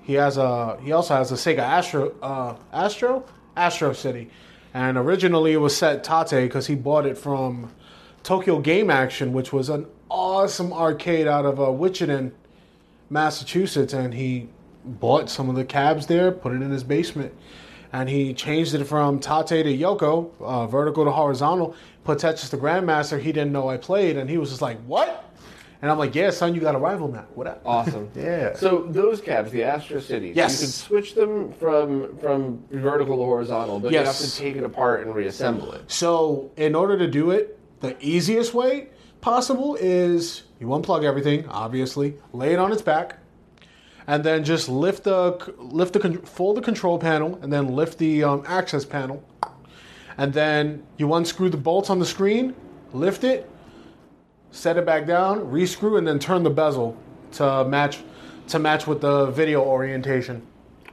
He has a. He also has a Sega Astro. Uh, Astro. Astro City, and originally it was set Tate because he bought it from Tokyo Game Action, which was an awesome arcade out of uh, Wichita, Massachusetts, and he bought some of the cabs there, put it in his basement, and he changed it from Tate to Yoko, uh, vertical to horizontal. Put Tetris the Grandmaster. He didn't know I played, and he was just like, "What?" And I'm like, "Yeah, son, you got a rival now. What up?" Awesome. Yeah. So those cabs, the Astro Cities, Yes. you can switch them from from vertical to horizontal, but you have to take it apart and reassemble it. So, in order to do it, the easiest way possible is you unplug everything, obviously, lay it on its back, and then just lift the lift the fold the control panel, and then lift the um, access panel, and then you unscrew the bolts on the screen, lift it, set it back down, rescrew, and then turn the bezel to match to match with the video orientation.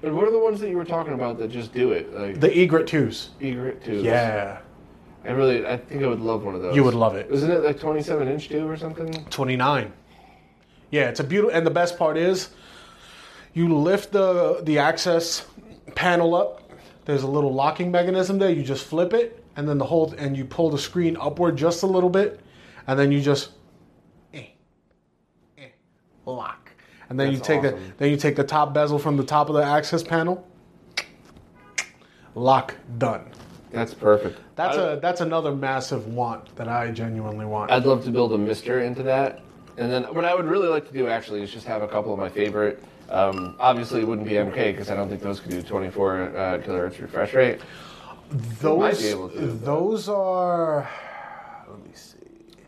But what are the ones that you were talking about that just do it? Like The Egret 2s. Egret twos. Yeah. I really, I think I would love one of those. You would love it. Isn't it like 27 inch tube or something? 29. Yeah, it's a beautiful and the best part is you lift the the access panel up. There's a little locking mechanism there. You just flip it and then the whole and you pull the screen upward just a little bit and then you just eh, eh, lock. And then That's you take the then you take the top bezel from the top of the access panel. Lock done. That's perfect. That's I- a that's another massive want that I genuinely want. I'd love to build a Mister into that, and then what I would really like to do actually is just have a couple of my favorite. Um, obviously, it wouldn't be MK because I don't think those could do 24 uh, kilohertz refresh rate. those might be able to, but- those are let me see.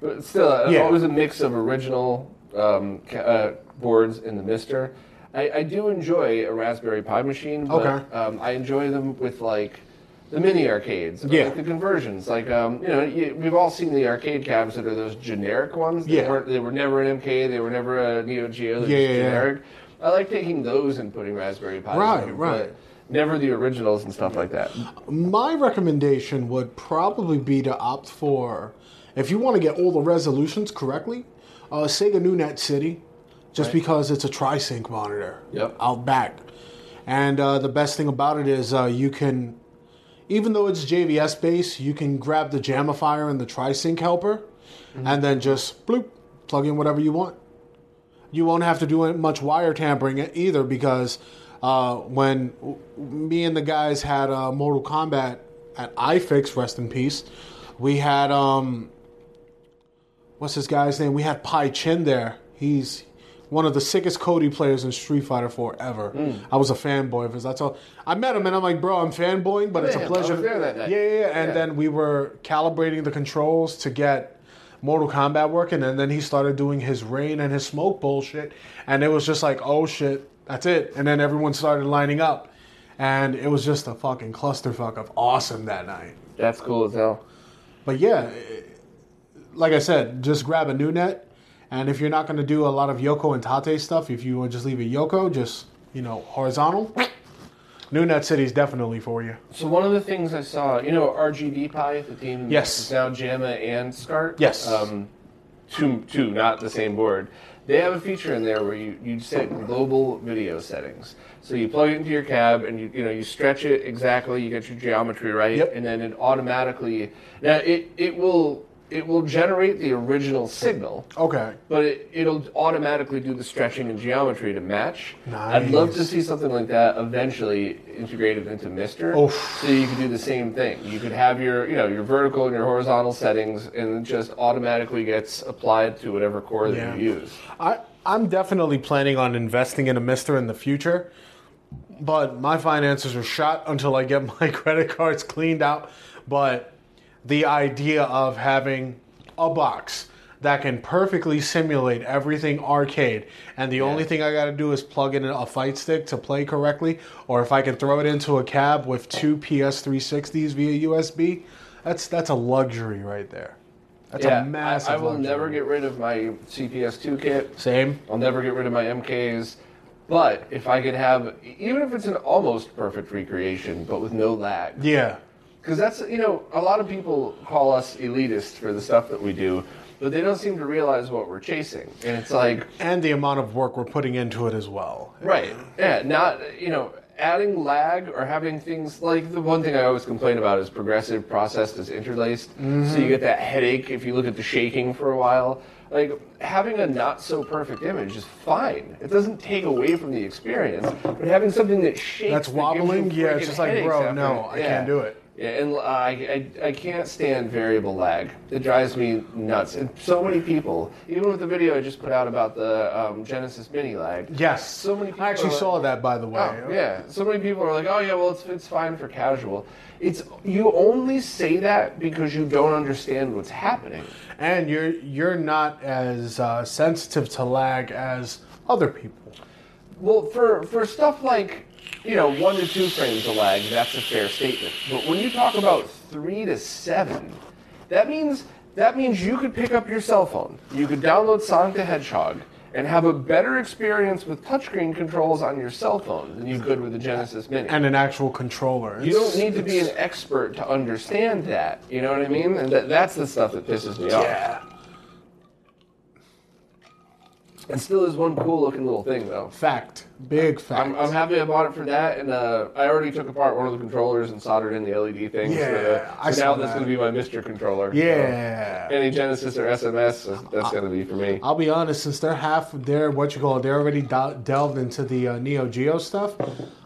But still, uh, Yeah. always a mix of original um, uh, boards in the Mister. I, I do enjoy a Raspberry Pi machine, but Okay. um, I enjoy them with like the mini arcades, Yeah. like the conversions. Like um, you know, you, we've all seen the arcade cabs that are those generic ones. They Yeah. They were never an MK. They were never a Neo Geo. They're Yeah, just yeah, yeah. generic. I like taking those and putting Raspberry Pi. Right, right. Never the originals and stuff like that. My recommendation would probably be to opt for, if you want to get all the resolutions correctly, uh, Sega NewNet City, just Right. because it's a tri-sync monitor Yep. out back. And uh, the best thing about it is uh, you can, even though it's JVS based, you can grab the Jamifier and the tri-sync helper, and then just bloop, plug in whatever you want. You won't have to do much wire tampering either because uh, when me and the guys had uh, Mortal Kombat at iFix, rest in peace, we had um, what's this guy's name? We had Pai Chin there. He's one of the sickest Cody players in Street Fighter 4 ever. Hmm. I was a fanboy of his. That's all. I met him and I'm like, bro, I'm fanboying, but it's a pleasure. was there that night. Yeah, yeah, yeah. And Yeah. then we were calibrating the controls to get Mortal Kombat working, and then he started doing his rain and his smoke bullshit, and it was just like, oh shit, that's it. And then everyone started lining up, and it was just a fucking clusterfuck of awesome that night. That's cool as hell. But yeah, like I said, just grab a new net, and if you're not going to do a lot of Yoko and Tate stuff, if you would just leave a Yoko, just you know horizontal. New Net City is definitely for you. So one of the things I saw, you know, RGB Pi, the team Yes. is now JAMMA and SCART. Yes. Um, two, two, not the same board. They have a feature in there where you, you set global video settings. So you plug it into your cab and you you know you stretch it exactly, you get your geometry right, Yep. and then it automatically now it, it will it will generate the original signal, Okay. but it, it'll automatically do the stretching and geometry to match. Nice. I'd love to see something like that eventually integrated into Mister. Oof. So you could do the same thing. You could have your, you know, your vertical and your horizontal settings, and it just automatically gets applied to whatever core that you use. I, I'm definitely planning on investing in a Mister in the future, but my finances are shot until I get my credit cards cleaned out. But the idea of having a box that can perfectly simulate everything arcade, and the only thing I got to do is plug in a fight stick to play correctly, or if I can throw it into a cab with two PS360s via USB, that's that's a luxury right there. That's yeah, a massive. I, I will luxury. never get rid of my CPS2 kit. Same. I'll never get rid of my MKs. But if I could have, even if it's an almost perfect recreation, but with no lag, Yeah. Because that's, you know, a lot of people call us elitist for the stuff that we do, but they don't seem to realize what we're chasing. And it's like, and the amount of work we're putting into it as well. right, yeah, not, you know, adding lag or having things like the one thing I always complain about is progressive processed is interlaced. Mm-hmm. So you get that headache if you look at the shaking for a while. Like having a not so perfect image is fine. It doesn't take away from the experience, but having something that shakes That's that gives you wobbling? Yeah, it's just like, bro, no. I can't do it. Yeah, and I, I, I can't stand variable lag. It drives me nuts. And so many people, even with the video I just put out about the um, Genesis Mini lag. Yes. So many people I actually saw like- that, by the way. Oh, yeah. So many people are like, "Oh yeah, well it's it's fine for casual." It's you only say that because you don't understand what's happening. And you're you're not as uh, sensitive to lag as other people. Well, for for stuff like you know one to two frames of lag, that's a fair statement. But when you talk about three to seven, that means that means you could pick up your cell phone, you could download Sonic the Hedgehog, and have a better experience with touchscreen controls on your cell phone than you could with the Genesis Mini. And an actual controller. You don't need to be an expert to understand that. You know what I mean? And that, that's the stuff that pisses me off. Yeah. It still is one cool looking little thing, though. Fact. Big fact. I'm, I'm happy I bought it for that, and uh, I already took apart one of the controllers and soldered in the LED things. Yeah, for the, I so now that's that. going to be my Mister controller. yeah. So any Genesis or SMS, that's- that's going to be for me. I'll be honest, since they're half, they're what you call it, they're already del- delved into the uh, Neo Geo stuff.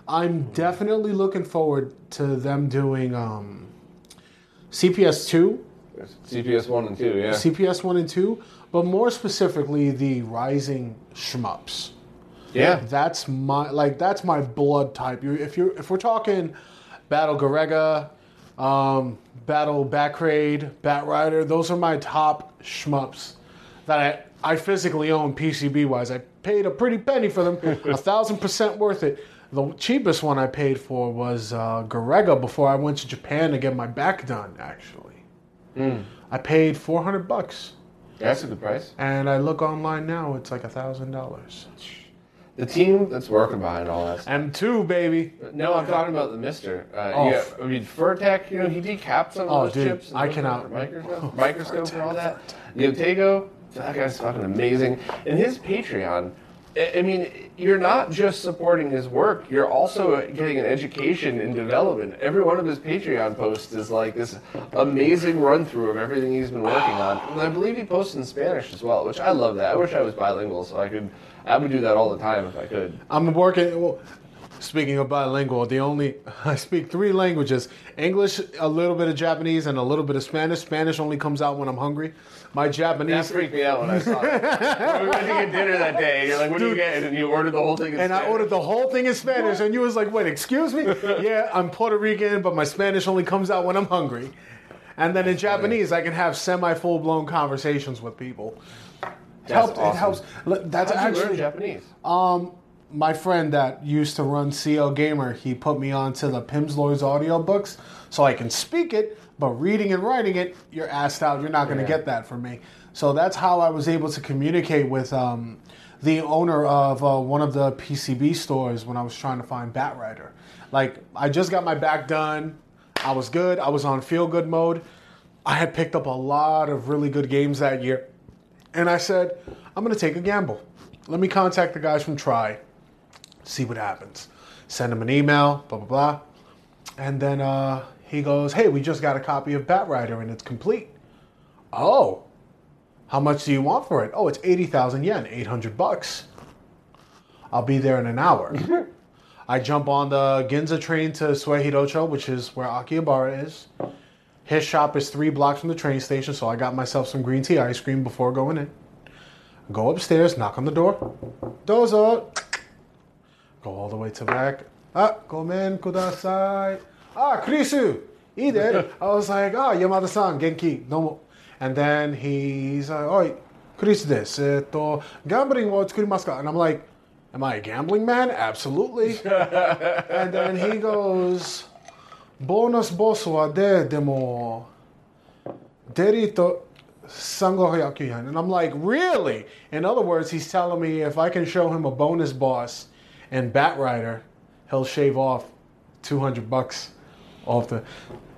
I'm definitely looking forward to them doing um, CPS two, CPS one and two, yeah. CPS one and two, but more specifically the Raizing shmups. yeah. That's my like that's my blood type. You if you if we're talking Battle Garegga, um, Battle Bakraid, Bat Rider, those are my top shmups that I I physically own PCB wise. I paid a pretty penny for them, a thousand percent worth it. The cheapest one I paid for was uh, Garega before I went to Japan to get my back done. Actually, I paid four hundred bucks, That's a good price. and I look online now, it's like a thousand dollars. The team that's working behind all that stuff. M two baby. No, I'm talking about the Mister. Uh, Oh. yeah, I mean Furrtek. You know, he decapped some of Oh, those dude, chips. and I cannot- Microscope, microscope and all that. Jotego, that guy's fucking amazing. And his Patreon. I mean, you're not just supporting his work. You're also getting an education in development. Every one of his Patreon posts is like this amazing run through of everything he's been working on. And I believe he posts in Spanish as well, which I love that. I wish I was bilingual so I could. I would do that all the time if I could. I'm working. Well, speaking of bilingual, the only I speak three languages: English, a little bit of Japanese, and a little bit of Spanish. Spanish only comes out when I'm hungry. My That Japanese, freaked me out when I saw it. we went to get dinner that day. And you're like, "What do you get?" And you ordered the whole thing. In and I ordered the whole thing in Spanish, and you was like, "Wait, excuse me? yeah, I'm Puerto Rican, but my Spanish only comes out when I'm hungry." And then in Japanese, I can have semi full blown conversations with people. It That's helped. It helps. That's How'd you learn actually Japanese. Um, my friend that used to run CL Gamer, he put me onto the Pimsleur's audiobooks so I can speak it, but reading and writing it, you're asked out. You're not going to Yeah. get that from me. So that's how I was able to communicate with um, the owner of uh, one of the PCB stores when I was trying to find Batrider. Like, I just got my back done. I was good. I was on feel good mode. I had picked up a lot of really good games that year. And I said, I'm going to take a gamble. Let me contact the guys from Try, see what happens. Send him an email, blah, blah, blah. And then uh, he goes, Hey, we just got a copy of Batrider and it's complete. Oh, how much do you want for it? Oh, it's 80,000 yen, 800 bucks. I'll be there in an hour. I jump on the Ginza train to Suehirocho, which is where Akihabara is. His shop is three blocks from the train station, so I got myself some green tea ice cream before going in. Go upstairs, knock on the door. Dozo. Go all the way to the back. Ah, gomen kudasai. Ah, Krisu. Ide. I was like, ah, Yamada-san, genki, domo. And then he's like, oi, Krisu desu. Eto, gambling wo tsukurimasu ka? And I'm like, am I a gambling man? Absolutely. and then he goes, bonus boss wa de, demo, deri to 3500 yen. And I'm like, really? In other words, he's telling me if I can show him a bonus boss in Batrider, he'll shave off 200 bucks off the.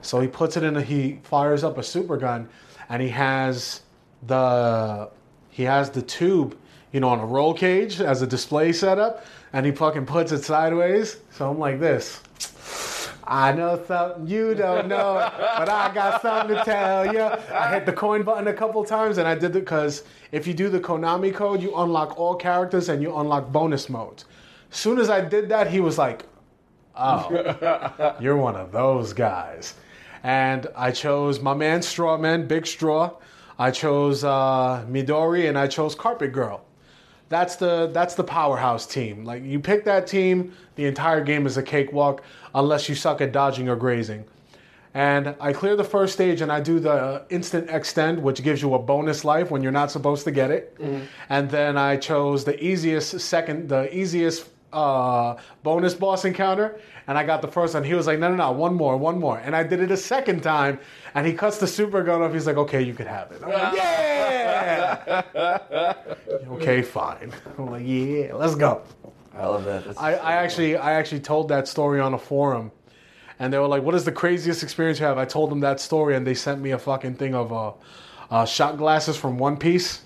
So he puts it in a, he fires up a super gun and he has the, he has the tube you know, on a roll cage as a display setup, and he fucking puts it sideways. So I'm like this. I know something you don't know, but I got something to tell you. I hit the coin button a couple times, and I did it because if you do the Konami code, you unlock all characters and you unlock bonus modes. Soon as I did that, he was like, "Oh, you're one of those guys." And I chose my man Strawman, Big Straw. I chose uh, Midori, and I chose Carpet Girl that's the that's the powerhouse team. Like you pick that team, the entire game is a cakewalk unless you suck at dodging or grazing. And I clear the first stage and I do the instant extend, which gives you a bonus life when you're not supposed to get it. Mm-hmm. And then I chose the easiest second, the easiest uh, bonus boss encounter, and I got the first one. He was like, "No, no, no, one more, one more," and I did it a second time, and he cuts the super gun off. He's like, "Okay, you can have it." I'm like, "Yeah." okay, fine. I'm like, "Yeah, let's go." I love that. I, I actually, I actually told that story on a forum, and they were like, "What is the craziest experience you have?" I told them that story, and they sent me a fucking thing of uh, uh, shot glasses from One Piece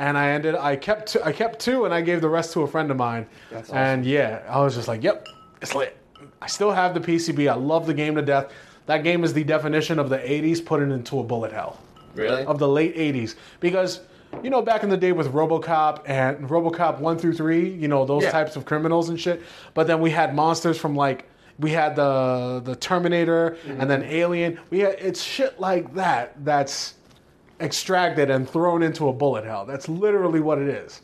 and I ended. I kept two, I kept two, and I gave the rest to a friend of mine. That's awesome. And yeah, I was just like, "Yep, it's lit." I still have the PCB. I love the game to death. That game is the definition of the '80s put it into a bullet hell. Really? Of the late '80s, because you know, back in the day with RoboCop and RoboCop one through three, you know, those Yeah. types of criminals and shit. But then we had monsters from like we had the the Terminator mm-hmm. and then Alien. We had it's shit like that that's extracted and thrown into a bullet hell. That's literally what it is.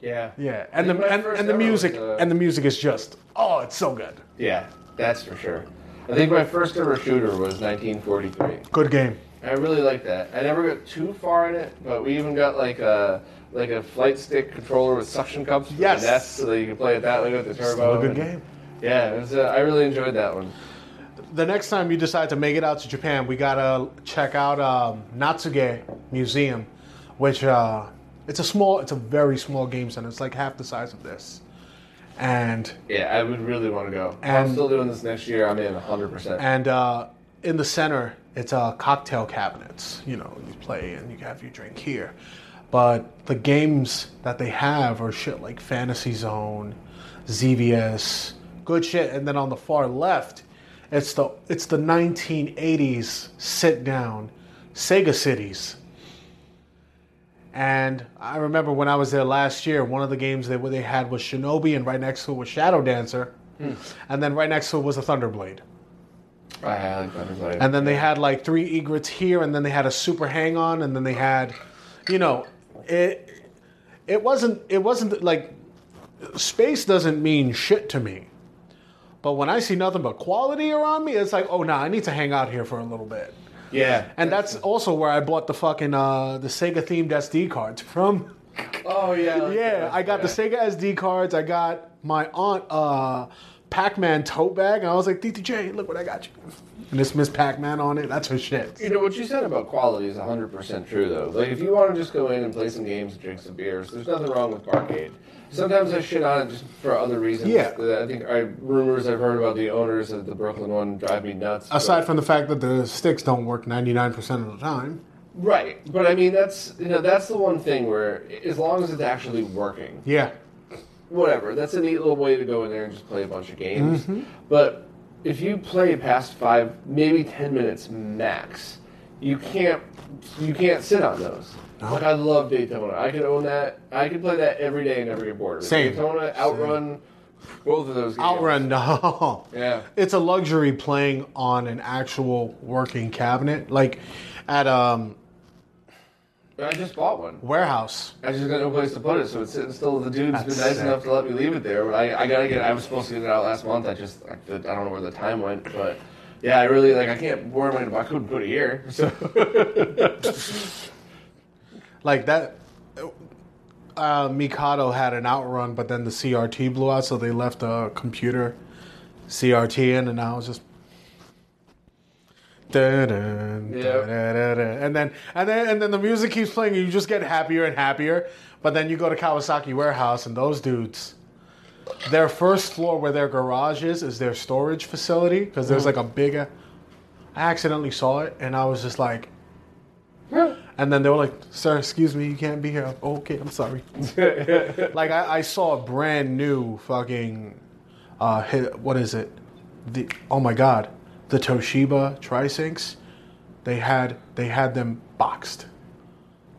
Yeah. Yeah, and the and, and the was, music uh, and the music is just oh, it's so good. Yeah, that's for sure. I think my first ever shooter was 1943. Good game. I really like that. I never got too far in it, but we even got like a like a flight stick controller with suction cups for Yes. the nest, so that you can play it that way with the turbo. Still a good and- game. Yeah, it was, uh, I really enjoyed that one. The next time you decide to make it out to Japan, we gotta check out um, Natsuge Museum, which uh, it's a small, it's a very small game center. It's like half the size of this, and Yeah, I would really want to go. If I'm And- still doing this next year. I'm in 100. percent and uh, in the center it's uh, cocktail cabinets. You know, you play and you have your drink here, but the games that they have are shit like Fantasy Zone, ZVS, good shit. And then on the far left, it's the it's the 1980s sit down Sega cities. And I remember when I was there last year, one of the games that they had was Shinobi, and right next to it was Shadow Dancer, hmm. and then right next to it was a Thunderblade. I Thunderblade. And then they had like three egrets here, and then they had a super hang on, and then they had, you know, it. It wasn't. It wasn't like space doesn't mean shit to me. But when I see nothing but quality around me, it's like, oh nah, I need to hang out here for a little bit. yeah, And that's also where I bought the fucking uh, the Sega themed SD cards from. oh yeah, like Yeah, that. I got the Yeah. Sega SD cards. I got my aunt uh, Pac-Man tote bag, and I was like, DTJ, look what I got you. And it's Ms. Pac-Man on it. That's her shit. You know what you said about quality is 100% true though. Like if you want to just go in and play some games and drink some beers, there's nothing wrong with Barcade. Sometimes I shit on it just for other reasons. Yeah. I think I rumors I've heard about the owners of the Brooklyn one drive me nuts. but- Aside from the fact that the sticks don't work 99% of the time. right, but I mean that's you know that's the one thing where as long as it's actually working, Yeah. whatever. That's a neat little way to go in there and just play a bunch of games. Mm-hmm. But if you play past five, maybe ten minutes max, you can't you can't sit on those. Like I love Daytona. I could own that. I could play that every day and never get bored. Same. Daytona, Outrun, both of those. Games. Outrun, no. Yeah. It's a luxury playing on an actual working cabinet. Like at um I just bought one. warehouse. I just got no place to put it, so it's sitting still. The dude's That's been nice sick. enough to let me leave it there, but I, I gotta get. I was supposed to get it out last month. I just I, I don't know where the time went, but yeah, I really like. I can't. Where am I? couldn't put it here. So Like that uh, Mikado had an outrun, but then the CRT blew out, so they left the computer CRT in, and now it's just. Yep. And then and then and then the music keeps playing, and you just get happier and happier. But then you go to Kawasaki warehouse, and those dudes, their first floor where their garage is, is their storage facility because there's like a big. I accidentally saw it, and I was just like, And then they were like, "Sir, excuse me, you can't be here." Oh, okay, I'm sorry. like I, I saw a brand new fucking, uh, hit, what is it? The oh my god, the Toshiba Trisyncs. They had they had them boxed.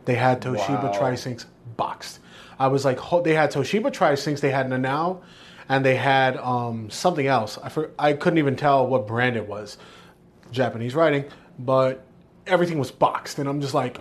They had Toshiba Wow. Trisyncs boxed. I was like, they had Toshiba Trisyncs. They had Nanao, and they had um, something else. I for, I couldn't even tell what brand it was. Japanese writing, but everything was boxed, and I'm just like,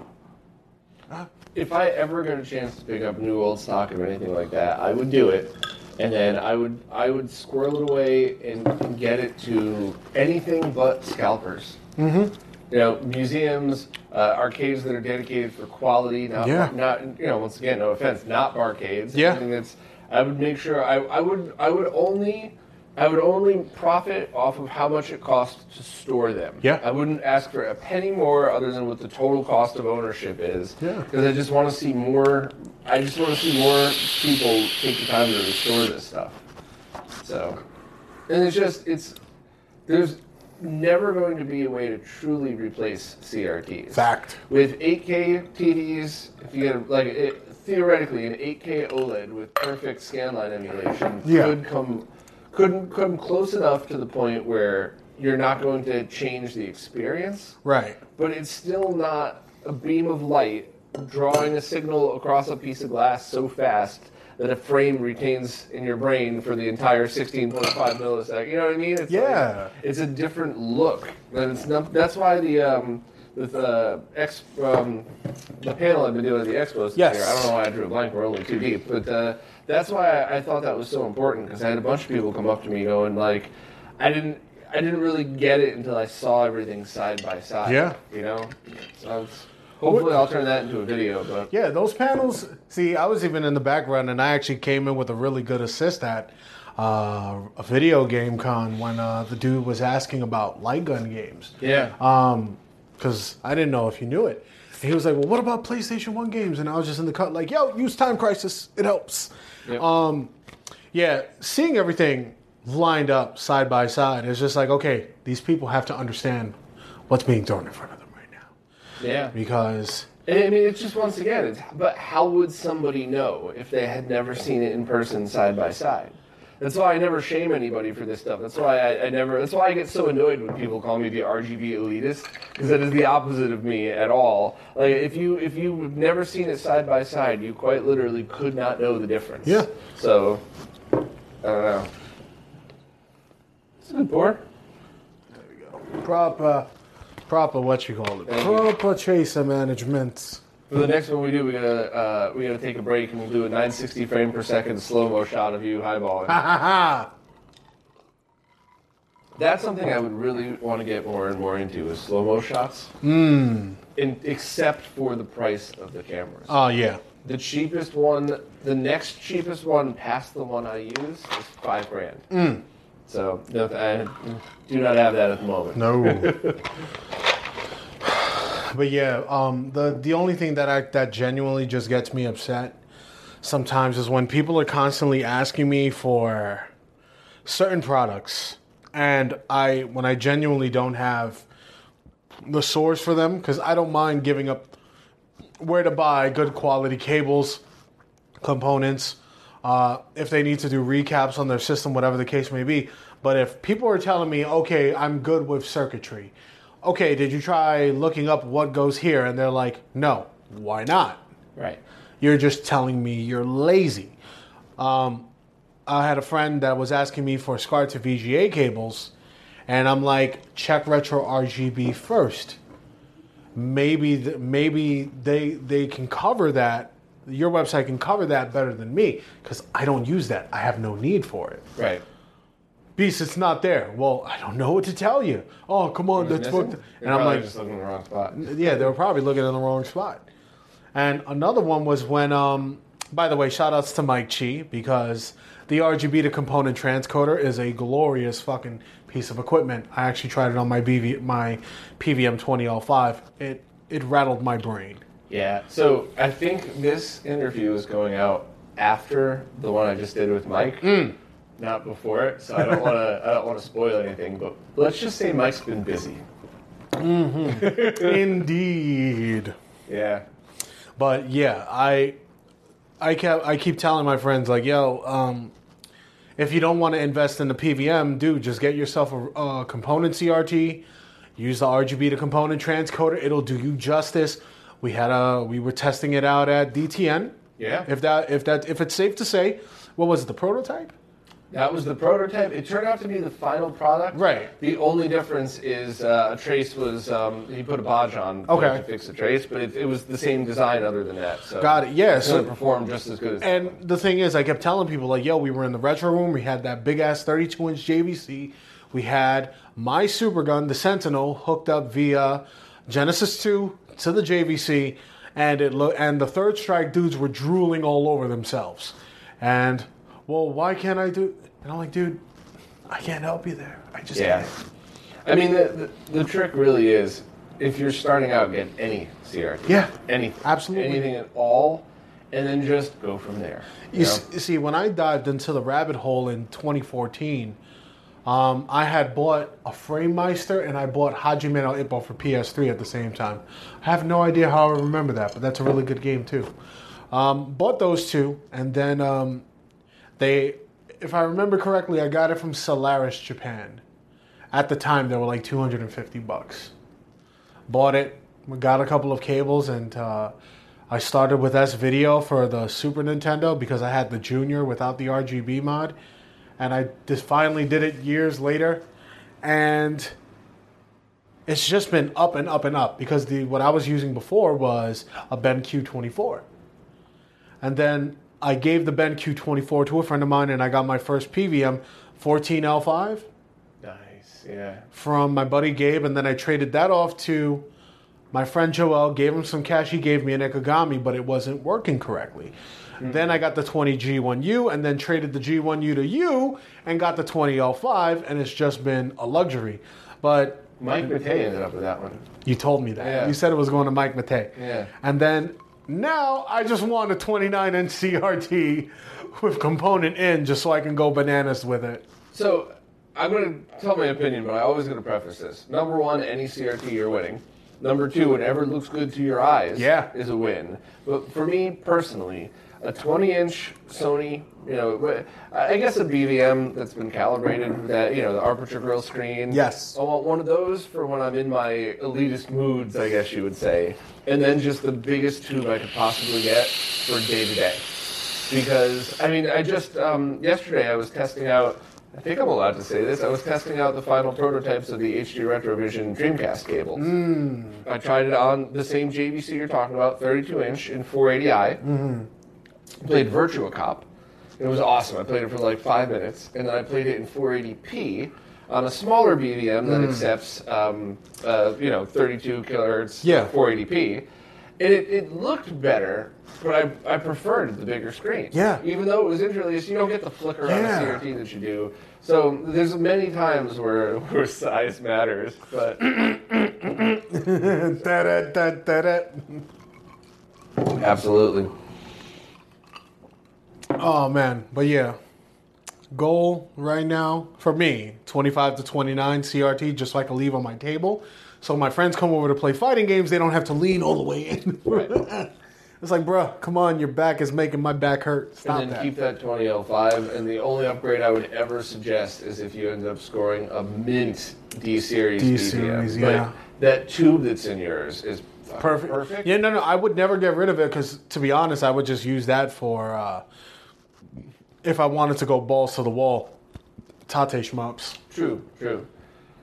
if I ever get a chance to pick up new old stock or anything like that, I would do it, and then I would I would squirrel it away and, and get it to anything but scalpers. Mm-hmm. You know, museums, uh, arcades that are dedicated for quality, not Yeah. not you know. Once again, no offense, not barcades. Yeah. Anything that's I would make sure I, I would I would only. I would only profit off of how much it costs to store them. Yeah. I wouldn't ask for a penny more other than what the total cost of ownership is. Yeah. Because I just want to see more. I just want to see more people take the time to restore this stuff. So, and it's just it's there's never going to be a way to truly replace CRTs. fact. With 8K TVs, if you get like it, theoretically an 8K OLED with perfect scanline emulation Yeah. could come couldn't come close enough to the point where you're not going to change the experience Right. but it's still not a beam of light drawing a signal across a piece of glass so fast that a frame retains in your brain for the entire 16.5 millisecond. You know what I mean? It's Yeah. Like, it's a different look, and it's not. That's why the um, with uh, X um, the panel I've been doing at the expos this Yes. year. I don't know why I drew a blank. We're only too deep, but uh, that's why I, I thought that was so important because I had a bunch of people come up to me going like, I didn't. I didn't really get it until I saw everything side by side. Yeah. You know? So it's, hopefully I'll turn that into a video, but Yeah, those panels. See, I was even in the background, and I actually came in with a really good assist at uh, a video game con when uh, the dude was asking about light gun games. yeah. Um, because I didn't know if you knew it. And he was like, "Well, what about PlayStation One games?" And I was just in the cut, like, "Yo, use Time Crisis. It helps." Yep. Um, yeah, seeing everything lined up side by side is just like, okay, these people have to understand what's being thrown in front of them yeah. because And I mean, it's just once again, it's, but how would somebody know if they had never seen it in person side by side? That's why I never shame anybody for this stuff. That's why I, I never. That's why I get so annoyed when people call me the RGB elitist because that is the opposite of me at all. Like if you if you've never seen it side by side, you quite literally could not know the difference. Yeah. So I don't know. It's a good pour. proper, uh, proper what you call it, Thank you. proper chaser management. For the next one we do, we gotta uh, we gotta take a break and we'll do a 960 frame per second slow mo shot of you highballing. Ha ha ha! That's something I would really want to get more and more into is slow mo shots. Mm. In, except for the price of the cameras. Oh yeah, the cheapest one, the next cheapest one past the one I use is five grand. So no, I do not have that at the moment. no. but yeah, um, the the only thing that I that genuinely just gets me upset sometimes is when people are constantly asking me for certain products, and I when I genuinely don't have the source for them because I don't mind giving up where to buy good quality cables, components, uh, if they need to do recaps on their system, whatever the case may be. But if people are telling me, okay, I'm good with circuitry, okay, did you try looking up what goes here? And they're like, no, why not? Right. You're just telling me you're lazy. Um, I had a friend that was asking me for SCART to VGA cables, and I'm like, check retro RGB first. Maybe th- maybe they they can cover that. Your website can cover that better than me because I don't use that. I have no need for it. Right. Beast, it's not there. Well, I don't know what to tell you. Oh, come on, that's Missing? booked. You're And I'm like, just looking in the wrong spot. yeah, they were probably looking in the wrong spot. And another one was when, um, by the way, shout outs to Mike Chi because the RGB to component transcoder is a glorious fucking piece of equipment. I actually tried it on my BV, my PVM 20L5. It it rattled my brain. Yeah. So I think this interview is going out after the one I just did with Mike, not before it. So I don't want to. I don't want to spoil anything. But let's just say Mike's been busy. Indeed. Yeah. But yeah, I I kept I keep telling my friends like, yo, um, if you don't want to invest in the PVM, dude, just get yourself a, a component CRT. Use the RGB to component transcoder. It'll do you justice. We had a we were testing it out at DTN. Yeah. If that if that if it's safe to say, what was it, the prototype? That was the prototype. It turned out to be the final product. Right. The only difference is uh, a trace was um, he put a bodge on Okay. to fix the trace, but it, it was the same design other than that. So Got it. Yeah. So it performed just as good as. And the thing is, I kept telling people like, "Yo, we were in the retro room. We had that big ass 32 inch JVC. We had my super gun, the Sentinel, hooked up via Genesis 2 to the JVC, and it lo- and the Third Strike dudes were drooling all over themselves. And well, why can't I do? And I'm like, dude, I can't help you there. I just yeah. can't. I mean, the, the the trick really is if you're starting out, get any CRT. Yeah. Anything. Absolutely. Anything at all, and then just go from there. You you see, when I dived into the rabbit hole in 2014, um, I had bought a Framemeister and I bought Hajime no Ippo for PS3 at the same time. I have no idea how I remember that, but that's a really good game too. Um, bought those two, and then um, they, if I remember correctly, I got it from Solaris Japan. At the time, they were like 250 bucks. Bought it, got a couple of cables, and uh, I started with S Video for the Super Nintendo because I had the Junior without the RGB mod, and I just finally did it years later, and it's just been up and up and up because the what I was using before was a BenQ 24, and then I gave the BenQ 24 to a friend of mine, and I got my first PVM 14L5 Nice. Yeah. from my buddy Gabe, and then I traded that off to my friend Joel. Gave him some cash. He gave me an Ikegami, but it wasn't working correctly. Mm-hmm. Then I got the 20 G1U, and then traded the G1U to you, and got the 20L5, and it's just been a luxury. But Mike Matei ended up with that one. you told me that. Yeah. You said it was going to Mike Matei. Yeah. And then now I just want a 29 inch CRT with component in, just so I can go bananas with it. So I'm going to tell my opinion, but I always going to preface this. Number one, any CRT you're winning. Number two, whatever looks good to your eyes Yeah. is a win. But for me personally, a 20 inch Sony, you know, I guess a BVM that's been calibrated, that, you know, the Aperture Grille screen. Yes. I want one of those for when I'm in my elitist moods, I guess you would say. And then just the biggest tube I could possibly get for day to day. Because, I mean, I just, um, yesterday I was testing out, I think I'm allowed to say this, I was testing out the final prototypes of the HD Retrovision Dreamcast cables. I tried it on the same JVC you're talking about, 32 inch in 480i. Played Virtua Cop. It was awesome. I played it for like five minutes, and then I played it in 480p on a smaller BVM that accepts, um, uh, you know, 32 kilohertz, Yeah. 480p. And it, it looked better, but I, I preferred the bigger screen. Yeah. Even though it was interlaced, you don't get the flicker Yeah. on a CRT that you do. So there's many times where, where size matters, but Da-da, da, da, da. absolutely. Oh man, but yeah. Goal right now for me, 25 to 29 CRT, just so I can leave on my table. So my friends come over to play fighting games, they don't have to lean all the way in. Right. it's like, bruh, come on, your back is making my back hurt. Stop and then that. keep that 20L5. And the only upgrade I would ever suggest is if you end up scoring a mint D series. D BVM. series, But that tube that's in yours is Perfect. Perfect. Yeah, no, no, I would never get rid of it because, to be honest, I would just use that for uh, if I wanted to go balls to the wall. Tate shmups. True. True.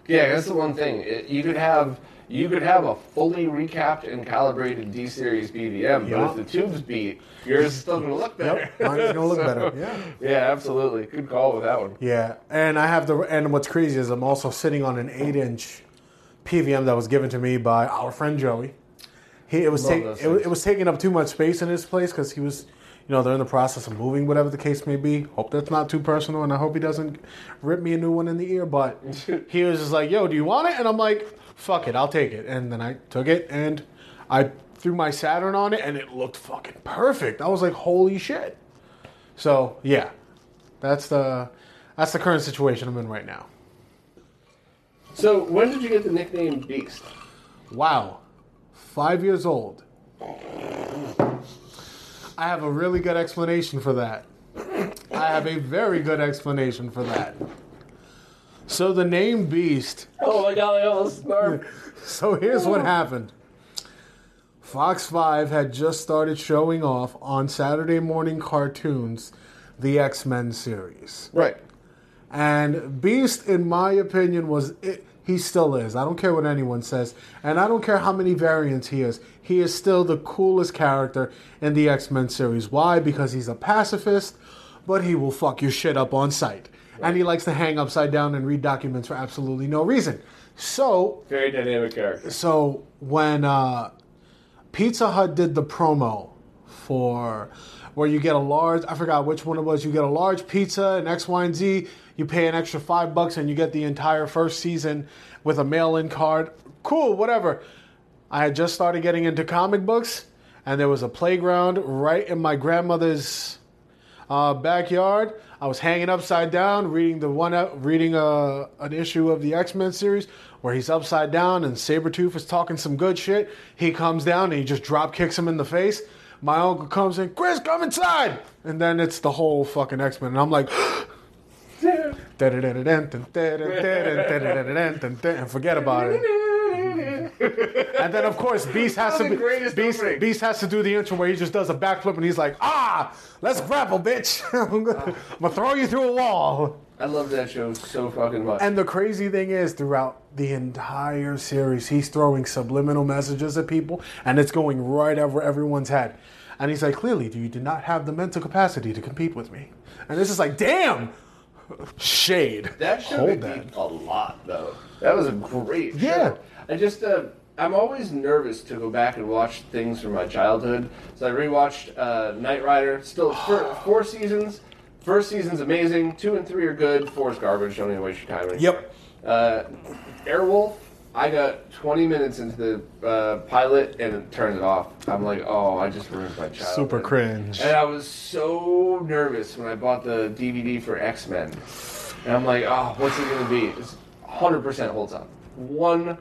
Yeah, that's the one thing. It, you could have. You could have a fully recapped and calibrated D series BVM, Yeah. but if the tubes beat, yours is still to look better. Yep, mine is gonna look So, better. Yeah. Yeah, absolutely. Good call with that one. Yeah, and I have the and what's crazy is I'm also sitting on an eight inch PVM that was given to me by our friend Joey. He it was taking it, it was taking up too much space in his place because he was, you know, they're in the process of moving, whatever the case may be. Hope that's not too personal, and I hope he doesn't rip me a new one in the ear. But he was just like, "Yo, do you want it?" And I'm like, "Fuck it, I'll take it." And then I took it and I threw my Saturn on it, and it looked fucking perfect. I was like, "Holy shit!" So yeah, that's the that's the current situation I'm in right now. So, when did you get the nickname Beast? Wow. Five years old. I have a really good explanation for that. I have a very good explanation for that. So the name Beast. Oh my god, I almost snarfed. So here's what happened. Fox 5 had just started showing off on Saturday morning cartoons the X Men series. Right. And Beast, in my opinion, was it, he still is. I don't care what anyone says, and I don't care how many variants he is. He is still the coolest character in the X Men series. Why? Because he's a pacifist, but he will fuck your shit up on sight, and he likes to hang upside down and read documents for absolutely no reason. So Very dynamic character. so when uh, Pizza Hut did the promo for where you get a large, I forgot which one it was. You get a large pizza and X, Y, and Z. You pay an extra five bucks and you get the entire first season with a mail-in card. Cool, whatever. I had just started getting into comic books, and there was a playground right in my grandmother's uh, backyard. I was hanging upside down, reading the one, reading a, an issue of the X Men series where he's upside down and Sabretooth is talking some good shit. He comes down and he just drop kicks him in the face. My uncle comes in, Chris, come inside, and then it's the whole fucking X Men, and I'm like. and forget about it. And then of course Beast has to was the greatest Beast. Beast has to do the intro where he just does a backflip and he's like, ah, let's grapple, bitch. I'm gonna, I'm gonna throw you through a wall. I love that show so fucking much. And the crazy thing is, throughout the entire series, he's throwing subliminal messages at people, and it's going right over everyone's head. And he's like, clearly, you do not have the mental capacity to compete with me. And this is like, damn, shade. That show Hold Hold that. a lot, though. That was a great Yeah. show. I just, uh, I'm always nervous to go back and watch things from my childhood. So I rewatched uh, Knight Rider. Still, four, four seasons. First season's amazing. Two and three are good. Four's garbage. Don't even waste your time. Anymore. Yep. Uh, Airwolf. I got 20 minutes into the uh, pilot and it turned it off. I'm like, oh, I just ruined my childhood. Super cringe. And I was so nervous when I bought the DVD for X Men. And I'm like, oh, what's it going to be? It's 100% holds up. 100%.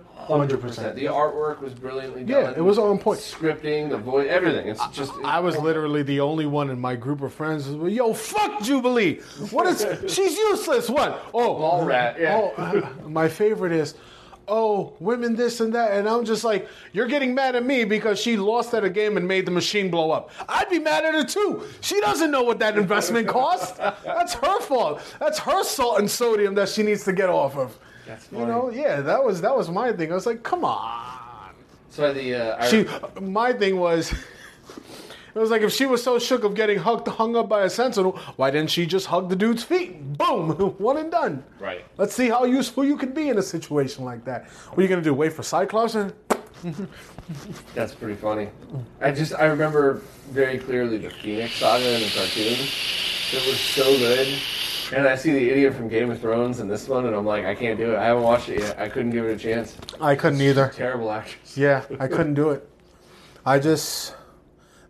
The artwork was brilliantly done. Yeah, it was on point. Scripting, the voice, everything. It's just. I was literally the only one in my group of friends who was, yo, fuck Jubilee. What is, she's useless. What? Oh, Ball rat, yeah. Oh, uh, my favorite is, oh, women this and that. And I'm just like, you're getting mad at me because she lost at a game and made the machine blow up. I'd be mad at her too. She doesn't know what that investment cost. That's her fault. That's her salt and sodium that she needs to get off of. That's You know, yeah, that was that was my thing. I was like, come on. So the. Uh, She, my thing was, it was like if she was so shook of getting hugged, hung up by a sentinel, why didn't she just hug the dude's feet? Boom, one and done. Right. Let's see how useful you could be in a situation like that. What are you gonna do? Wait for Cyclops? And That's pretty funny. I just I remember very clearly the Phoenix Saga in the cartoon. It was so good. And I see the idiot from Game of Thrones in this one, and I'm like, I can't do it. I haven't watched it yet. I couldn't give it a chance. I couldn't either. Terrible actress. Yeah, I couldn't do it. I just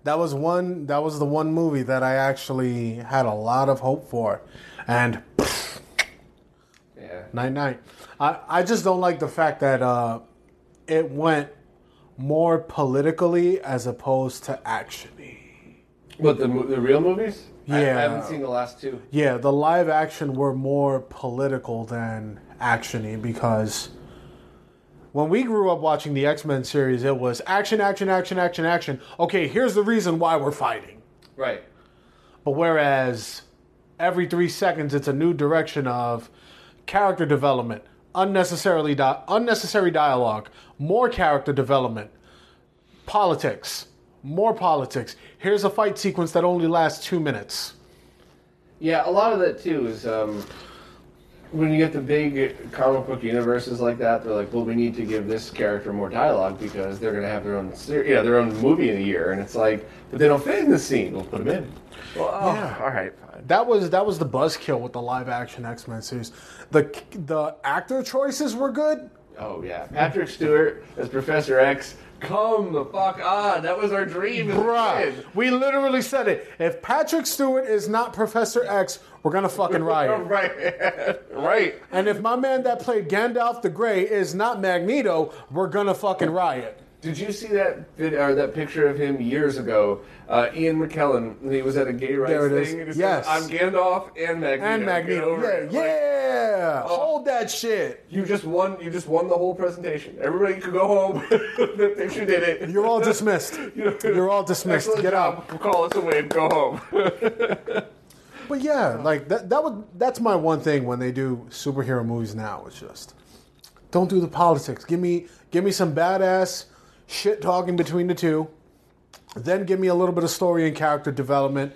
that was one that was the one movie that I actually had a lot of hope for, and Yeah. Night night. I, I just don't like the fact that uh, it went more politically as opposed to actiony. What the the real movies? I, I haven't seen the last two. Yeah, the live action were more political than actiony because when we grew up watching the X Men series, it was action, action, action, action, action. Okay, here's the reason why we're fighting. Right. But whereas every three seconds, it's a new direction of character development, unnecessarily di- unnecessary dialogue, more character development, politics, more politics. Here's a fight sequence that only lasts two minutes. Yeah, a lot of that too is um, when you get the big comic book universes like that. They're like, well, we need to give this character more dialogue because they're going to have their own, ser- you know, their own movie in a year, and it's like, but they don't fit in the scene. We'll put them in. Well, oh, Yeah. all right, fine. That was that was the buzzkill with the live action X Men series. The the actor choices were good. Oh yeah, Patrick Stewart as Professor X, Come the fuck on. That was our dream Bruh, we literally said it. If Patrick Stewart is not Professor X, we're gonna fucking riot. Right. right. And if my man that played Gandalf the Grey is not Magneto, we're gonna fucking riot. Did you see that vid, or that picture of him years ago? Uh, Ian McKellen, he was at a gay rights There it is. thing. and said, Yes. I'm Gandalf and Magneto. And Magneto, over yeah, it." Like, yeah. Hold that shit. you just won. You just won the whole presentation. Everybody could go home. the picture did it. You're all dismissed. You're all dismissed. Excellent Get job. out. Call us away. Go home. But yeah, like that. That would. That's my one thing when they do superhero movies now. It's just don't do the politics. Give me, give me some badass shit talking between the two. Then give me a little bit of story and character development,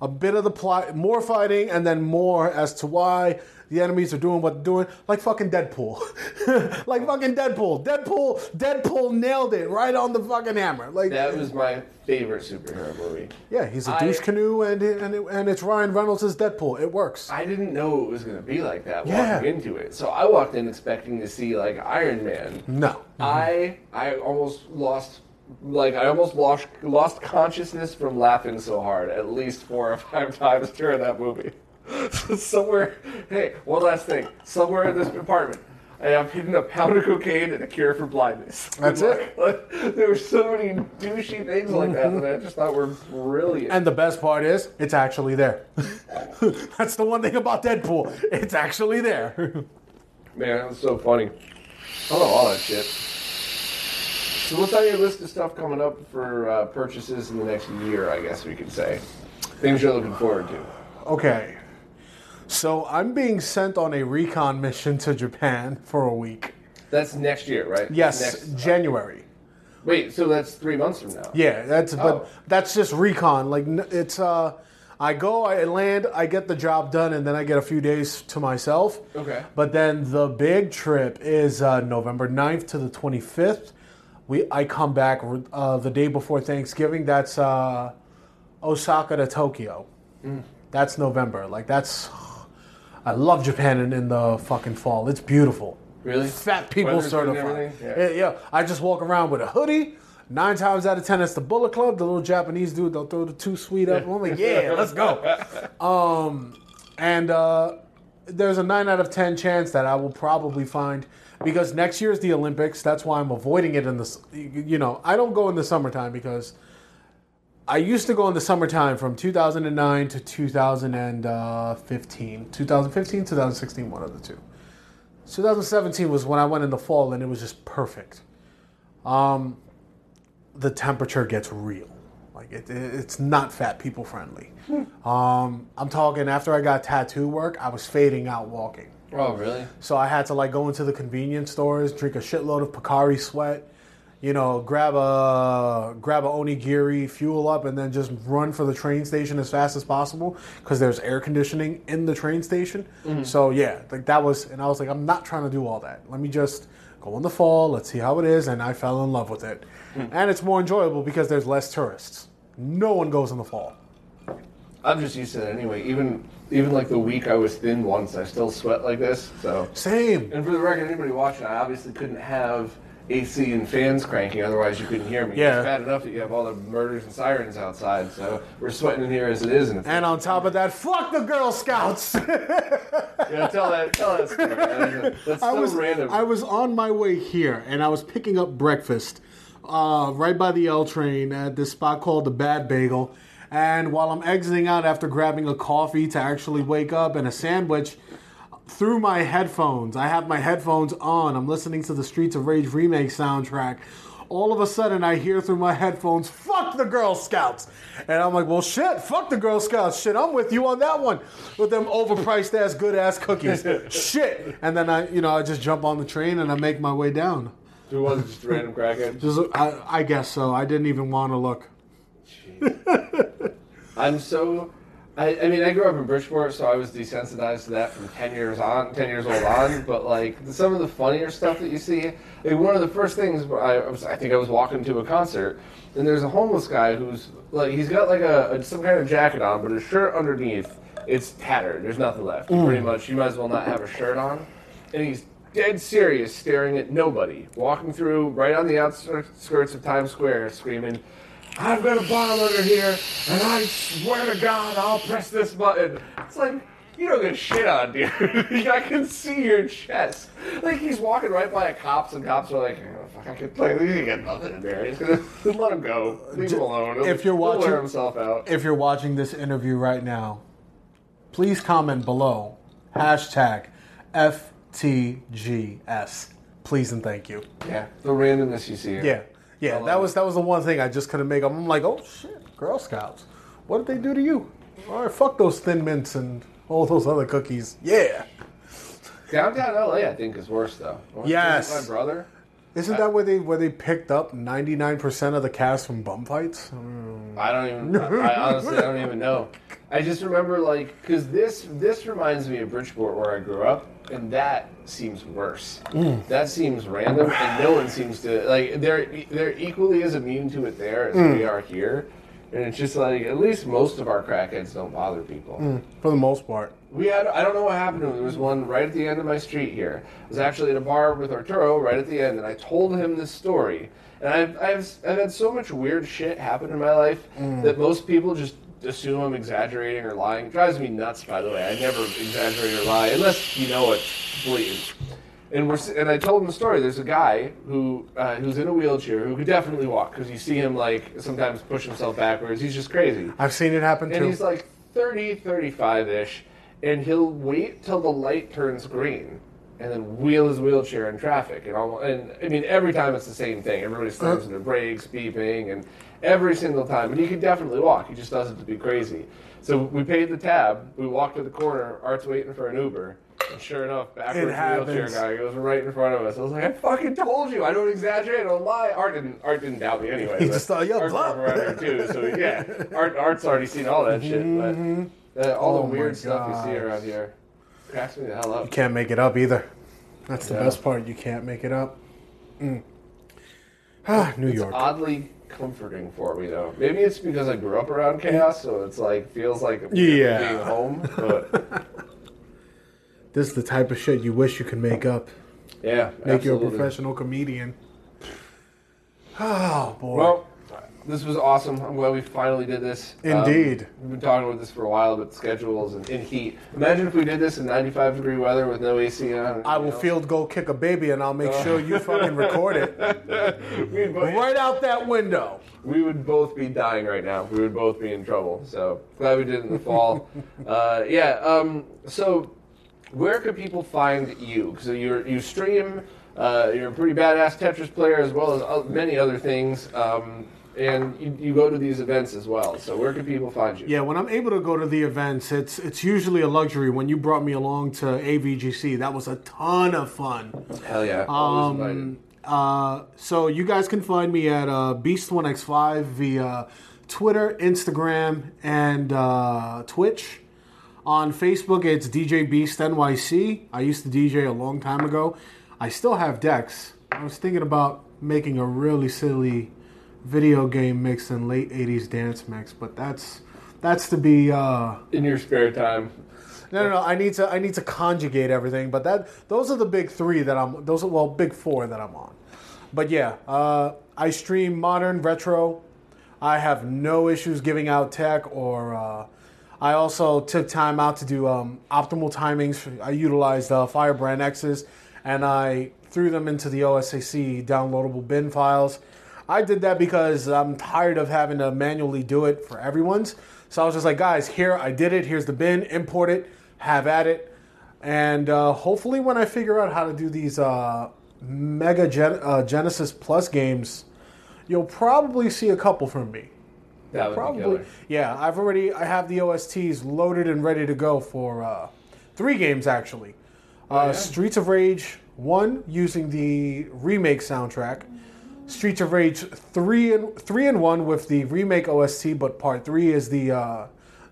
a bit of the plot, more fighting, and then more as to why the enemies are doing what they're doing. Like fucking Deadpool, like fucking Deadpool. Deadpool, Deadpool nailed it right on the fucking hammer. Like that was my favorite superhero movie. yeah, he's a I- douche canoe, and and it, and it's Ryan Reynolds as Deadpool. It works. I didn't know it was going to be like that Yeah. walking into it. So I walked in expecting to see like Iron Man. No. I I almost lost like I almost lost lost consciousness from laughing so hard at least four or five times during that movie. somewhere, hey, one last thing. Somewhere in this apartment, I have hidden a pound of cocaine and a cure for blindness. That's it. Like, there were so many douchey things like that that I just thought were brilliant. And the best part is, it's actually there. That's the one thing about Deadpool. It's actually there. Man, that was so funny. I love all that shit. So what's on your list of stuff coming up for uh, purchases in the next year, I guess we could say? Things you're looking forward to. okay. So I'm being sent on a recon mission to Japan for a week. That's next year, right? Yes, Next, January. wait, so that's three months from now. Yeah, that's Oh. but that's just recon. Like it's uh I go, I land, I get the job done, and then I get a few days to myself. Okay. But then the big trip is uh, November 9th to the 25th. We I come back uh, the day before Thanksgiving. That's uh, Osaka to Tokyo. Mm. That's November. Like that's I love Japan in, in the fucking fall. It's beautiful. Really? Fat people Weather's certified. Yeah. yeah, I just walk around with a hoodie. Nine times out of ten, it's the Bullet Club. The little Japanese dude, they'll throw the Too Sweet up. I'm like, yeah, let's go. Um, and uh, there's a nine out of ten chance that I will probably find because next year is the Olympics. That's why I'm avoiding it in the. You know, I don't go in the summertime because I used to go in the summertime from 2009 to 2015. 2015, 2016, one of the two. 2017 was when I went in the fall and it was just perfect. Um, the temperature gets real. Like it, it- it's not fat people friendly. Um, I'm talking after I got tattoo work, I was fading out walking. Oh, really? So I had to like go into the convenience stores, drink a shitload of Pocari Sweat, you know, grab a grab a onigiri, fuel up, and then just run for the train station as fast as possible because there's air conditioning in the train station. Mm-hmm. So yeah, like that was, and I was like, I'm not trying to do all that. Let me just go in the fall. Let's see how it is, and I fell in love with it. Mm. And it's more enjoyable because there's less tourists. No one goes in the fall. I'm just used to that anyway. Even even like the week I was thin once, I still sweat like this. So, Same. and for the record, anybody watching, I obviously couldn't have AC and fans cranking, otherwise you couldn't hear me. Yeah. It's bad enough that you have all the murders and sirens outside, so we're sweating in here as it is. And, And on top of that, fuck the Girl Scouts. yeah, tell that tell that story. That's I so was random. I was on my way here, and I was picking up breakfast uh, right by the L train at this spot called the Bad Bagel. And while I'm exiting out after grabbing a coffee to actually wake up and a sandwich, through my headphones, I have my headphones on. I'm listening to the Streets of Rage remake soundtrack. All of a sudden, I hear through my headphones, "Fuck the Girl Scouts," and I'm like, "Well, shit, fuck the Girl Scouts, shit, I'm with you on that one with them overpriced ass, good ass cookies, shit." And then I, you know, I just jump on the train and I make my way down. It wasn't just random crackhead. Just, I, I guess so. I didn't even want to look. I'm so. I, I mean, I grew up in Bridgeport, so I was desensitized to that from ten years on, ten years old on. But like some of the funnier stuff that you see, like one of the first things I was, I think I was walking to a concert, and there's a homeless guy who's like, he's got like a, a some kind of jacket on, but his shirt underneath it's tattered. There's nothing left. Mm. Pretty much, you might as well not have a shirt on, and he's dead serious, staring at nobody, walking through right on the outskirts of Times Square, screaming, I've got a bomb under here, and I swear to God, I'll press this button. It's like, you don't get shit on, dude. I can see your chest. Like, he's walking right by a cops, and cops are like, oh, fuck, I could play. He got nothing in there. He's gonna let him go. Leave him alone. He'll- If you're watching- wear himself out. If you're watching this interview right now, please comment below hashtag FTGS. Please and thank you. Yeah, the randomness you see here. Yeah, yeah. That was that was the one thing I just couldn't make. up. I'm like, oh shit, Girl Scouts. What did they do to you? All right, fuck those Thin Mints and all those other cookies. Yeah. Downtown LA, I think, is worse though. Yes. My brother. Isn't that where they where they picked up 99% of the cast from bum fights? I don't even. I honestly, I don't even know. I just remember like because this this reminds me of Bridgeport where I grew up, and that seems worse. Mm. That seems random, and no one seems to like. They're they're equally as immune to it there as we mm. are here, and it's just like at least most of our crackheads don't bother people. Mm. For the most part. We had I don't know what happened to him. There was one right at the end of my street here. I was actually at a bar with Arturo right at the end, and I told him this story. And I've I've, I've had so much weird shit happen in my life that most people just assume I'm exaggerating or lying. It drives me nuts, by the way. I never exaggerate or lie unless you know it, please. And we're and I told him the story. There's a guy who uh, who's in a wheelchair who could definitely walk because you see him like sometimes push himself backwards. He's just crazy. I've seen it happen And too. he's like 30, 35 ish, and he'll wait till the light turns green and then wheel his wheelchair in traffic. And, almost, and I mean, every time it's the same thing. Everybody slams into brakes, beeping, and every single time. And he can definitely walk, he just does it to be crazy. So we paid the tab, we walked to the corner, Art's waiting for an Uber. And sure enough, backwards wheelchair guy goes right in front of us. I was like, I fucking told you, I don't exaggerate, I don't lie. Art didn't, Art didn't doubt me anyway. He just thought, yo, Art's from around here too, so yeah, Art, Art's already seen all that shit. But uh, all Oh the weird stuff you see around here cracks me the hell up. You can't make it up either. That's the Yeah. best part. You can't make it up. Mm. Ah, New York. Oddly comforting for me though. Maybe it's because I grew up around chaos, so it's like feels like Yeah. being home. But This is the type of shit you wish you could make up. yeah, Make you a professional comedian. Oh boy. Well, this was awesome. I'm glad we finally did this. Um, Indeed. we've been talking about this for a while, but schedules and in heat. Imagine if we did this in 95 degree weather with no AC on. I will know? field goal kick a baby and I'll make sure you fucking record it right out that window. we would both be dying right now. We would both be in trouble. So glad we did it in the fall. uh, yeah. Um, so where could people find you? So you you stream. Uh, you're a pretty badass Tetris player as well as many other things. Um, and you, you go to these events as well. So where can people find you? Yeah, when I'm able to go to the events, it's it's usually a luxury. When you brought me along to AVGC, that was a ton of fun. Hell yeah. Um, uh, so you guys can find me at uh, Beast1x5 via Twitter, Instagram, and uh, Twitch. On Facebook, it's DJ Beast NYC. I used to DJ a long time ago. I still have decks. I was thinking about making a really silly video game mix and late '80s dance mix, but that's that's to be. Uh, In your spare time. no, no, no. I need to. I need to conjugate everything. But that those are the big three that I'm. Those are well, big four that I'm on. But yeah, uh, I stream modern retro. I have no issues giving out tech or. Uh, I also took time out to do um, optimal timings. I utilized uh, Firebrand X's, and I threw them into the OSSC downloadable bin files. I did that because I'm tired of having to manually do it for everyone's. So I was just like, guys, here I did it. Here's the bin. Import it. Have at it. And uh, hopefully, when I figure out how to do these uh, Mega Gen- uh, Genesis Plus games, you'll probably see a couple from me. That would be Probably, killer. yeah. I've already I have the OSTs loaded and ready to go for uh, three games actually. Uh, yeah? Streets of Rage one using the remake soundtrack. Streets of Rage three and three and one with the remake OST, but part three is the uh,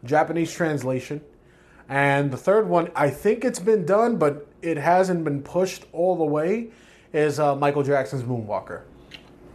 Japanese translation. And the third one, I think it's been done, but it hasn't been pushed all the way. Is uh, Michael Jackson's Moonwalker?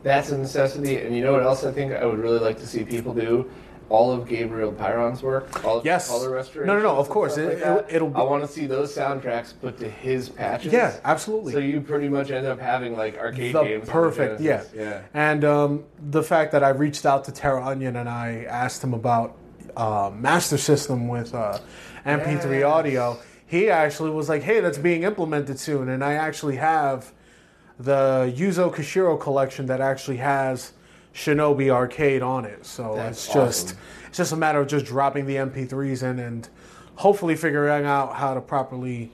That's a necessity. And you know what else I think I would really like to see people do? All of Gabriel Pyron's work? All of Yes. color restoration. No, no, no, of course. Like It- that? it'll be- I want to see those soundtracks put to his patches. Yeah, absolutely. So you pretty much end up having like arcade the games. perfect, yeah. Yeah. And um, the fact that I reached out to Terraonion and I asked him about uh, Master System with uh, MP3 Yes. audio, he actually was like, "Hey, that's being implemented soon," and I actually have the Yuzo Koshiro collection that actually has Shinobi Arcade on it. So That's it's just awesome. it's just a matter of just dropping the MP3s in and hopefully figuring out how to properly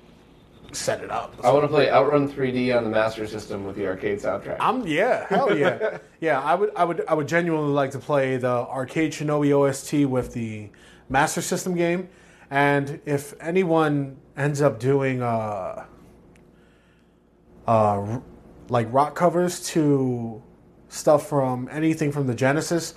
set it up. I want to play Outrun 3D on the Master System with the arcade soundtrack. I'm yeah, hell yeah, yeah. I would, I would, I would genuinely like to play the arcade Shinobi OST with the Master System game, and if anyone ends up doing uh, uh, like rock covers to stuff from anything from the Genesis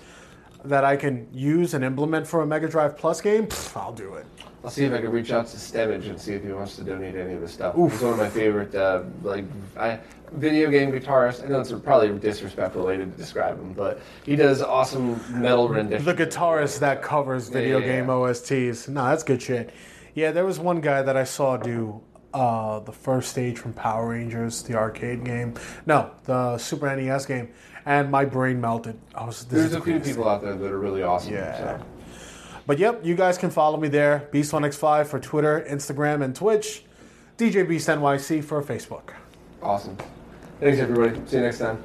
that I can use and implement for a Mega Drive Plus game, pff, I'll do it. I'll see if I can reach out to Stemage and see if he wants to donate any of his stuff. He's one of my favorite, uh, like, I, video game guitarists. I know it's probably a disrespectful way to describe him, but he does awesome metal renditions. The guitarist that covers video Yeah, yeah, game yeah. OSTs. No, that's good shit. Yeah, there was one guy that I saw do uh, the first stage from Power Rangers, the arcade game. No, the Super NES game, and my brain melted. I was. This There's the a few people out there that are really awesome. Yeah. so. But yep, you guys can follow me there. Beast1x5 for Twitter, Instagram, and Twitch. DJ Beast NYC for Facebook. Awesome. Thanks, everybody. See you next time.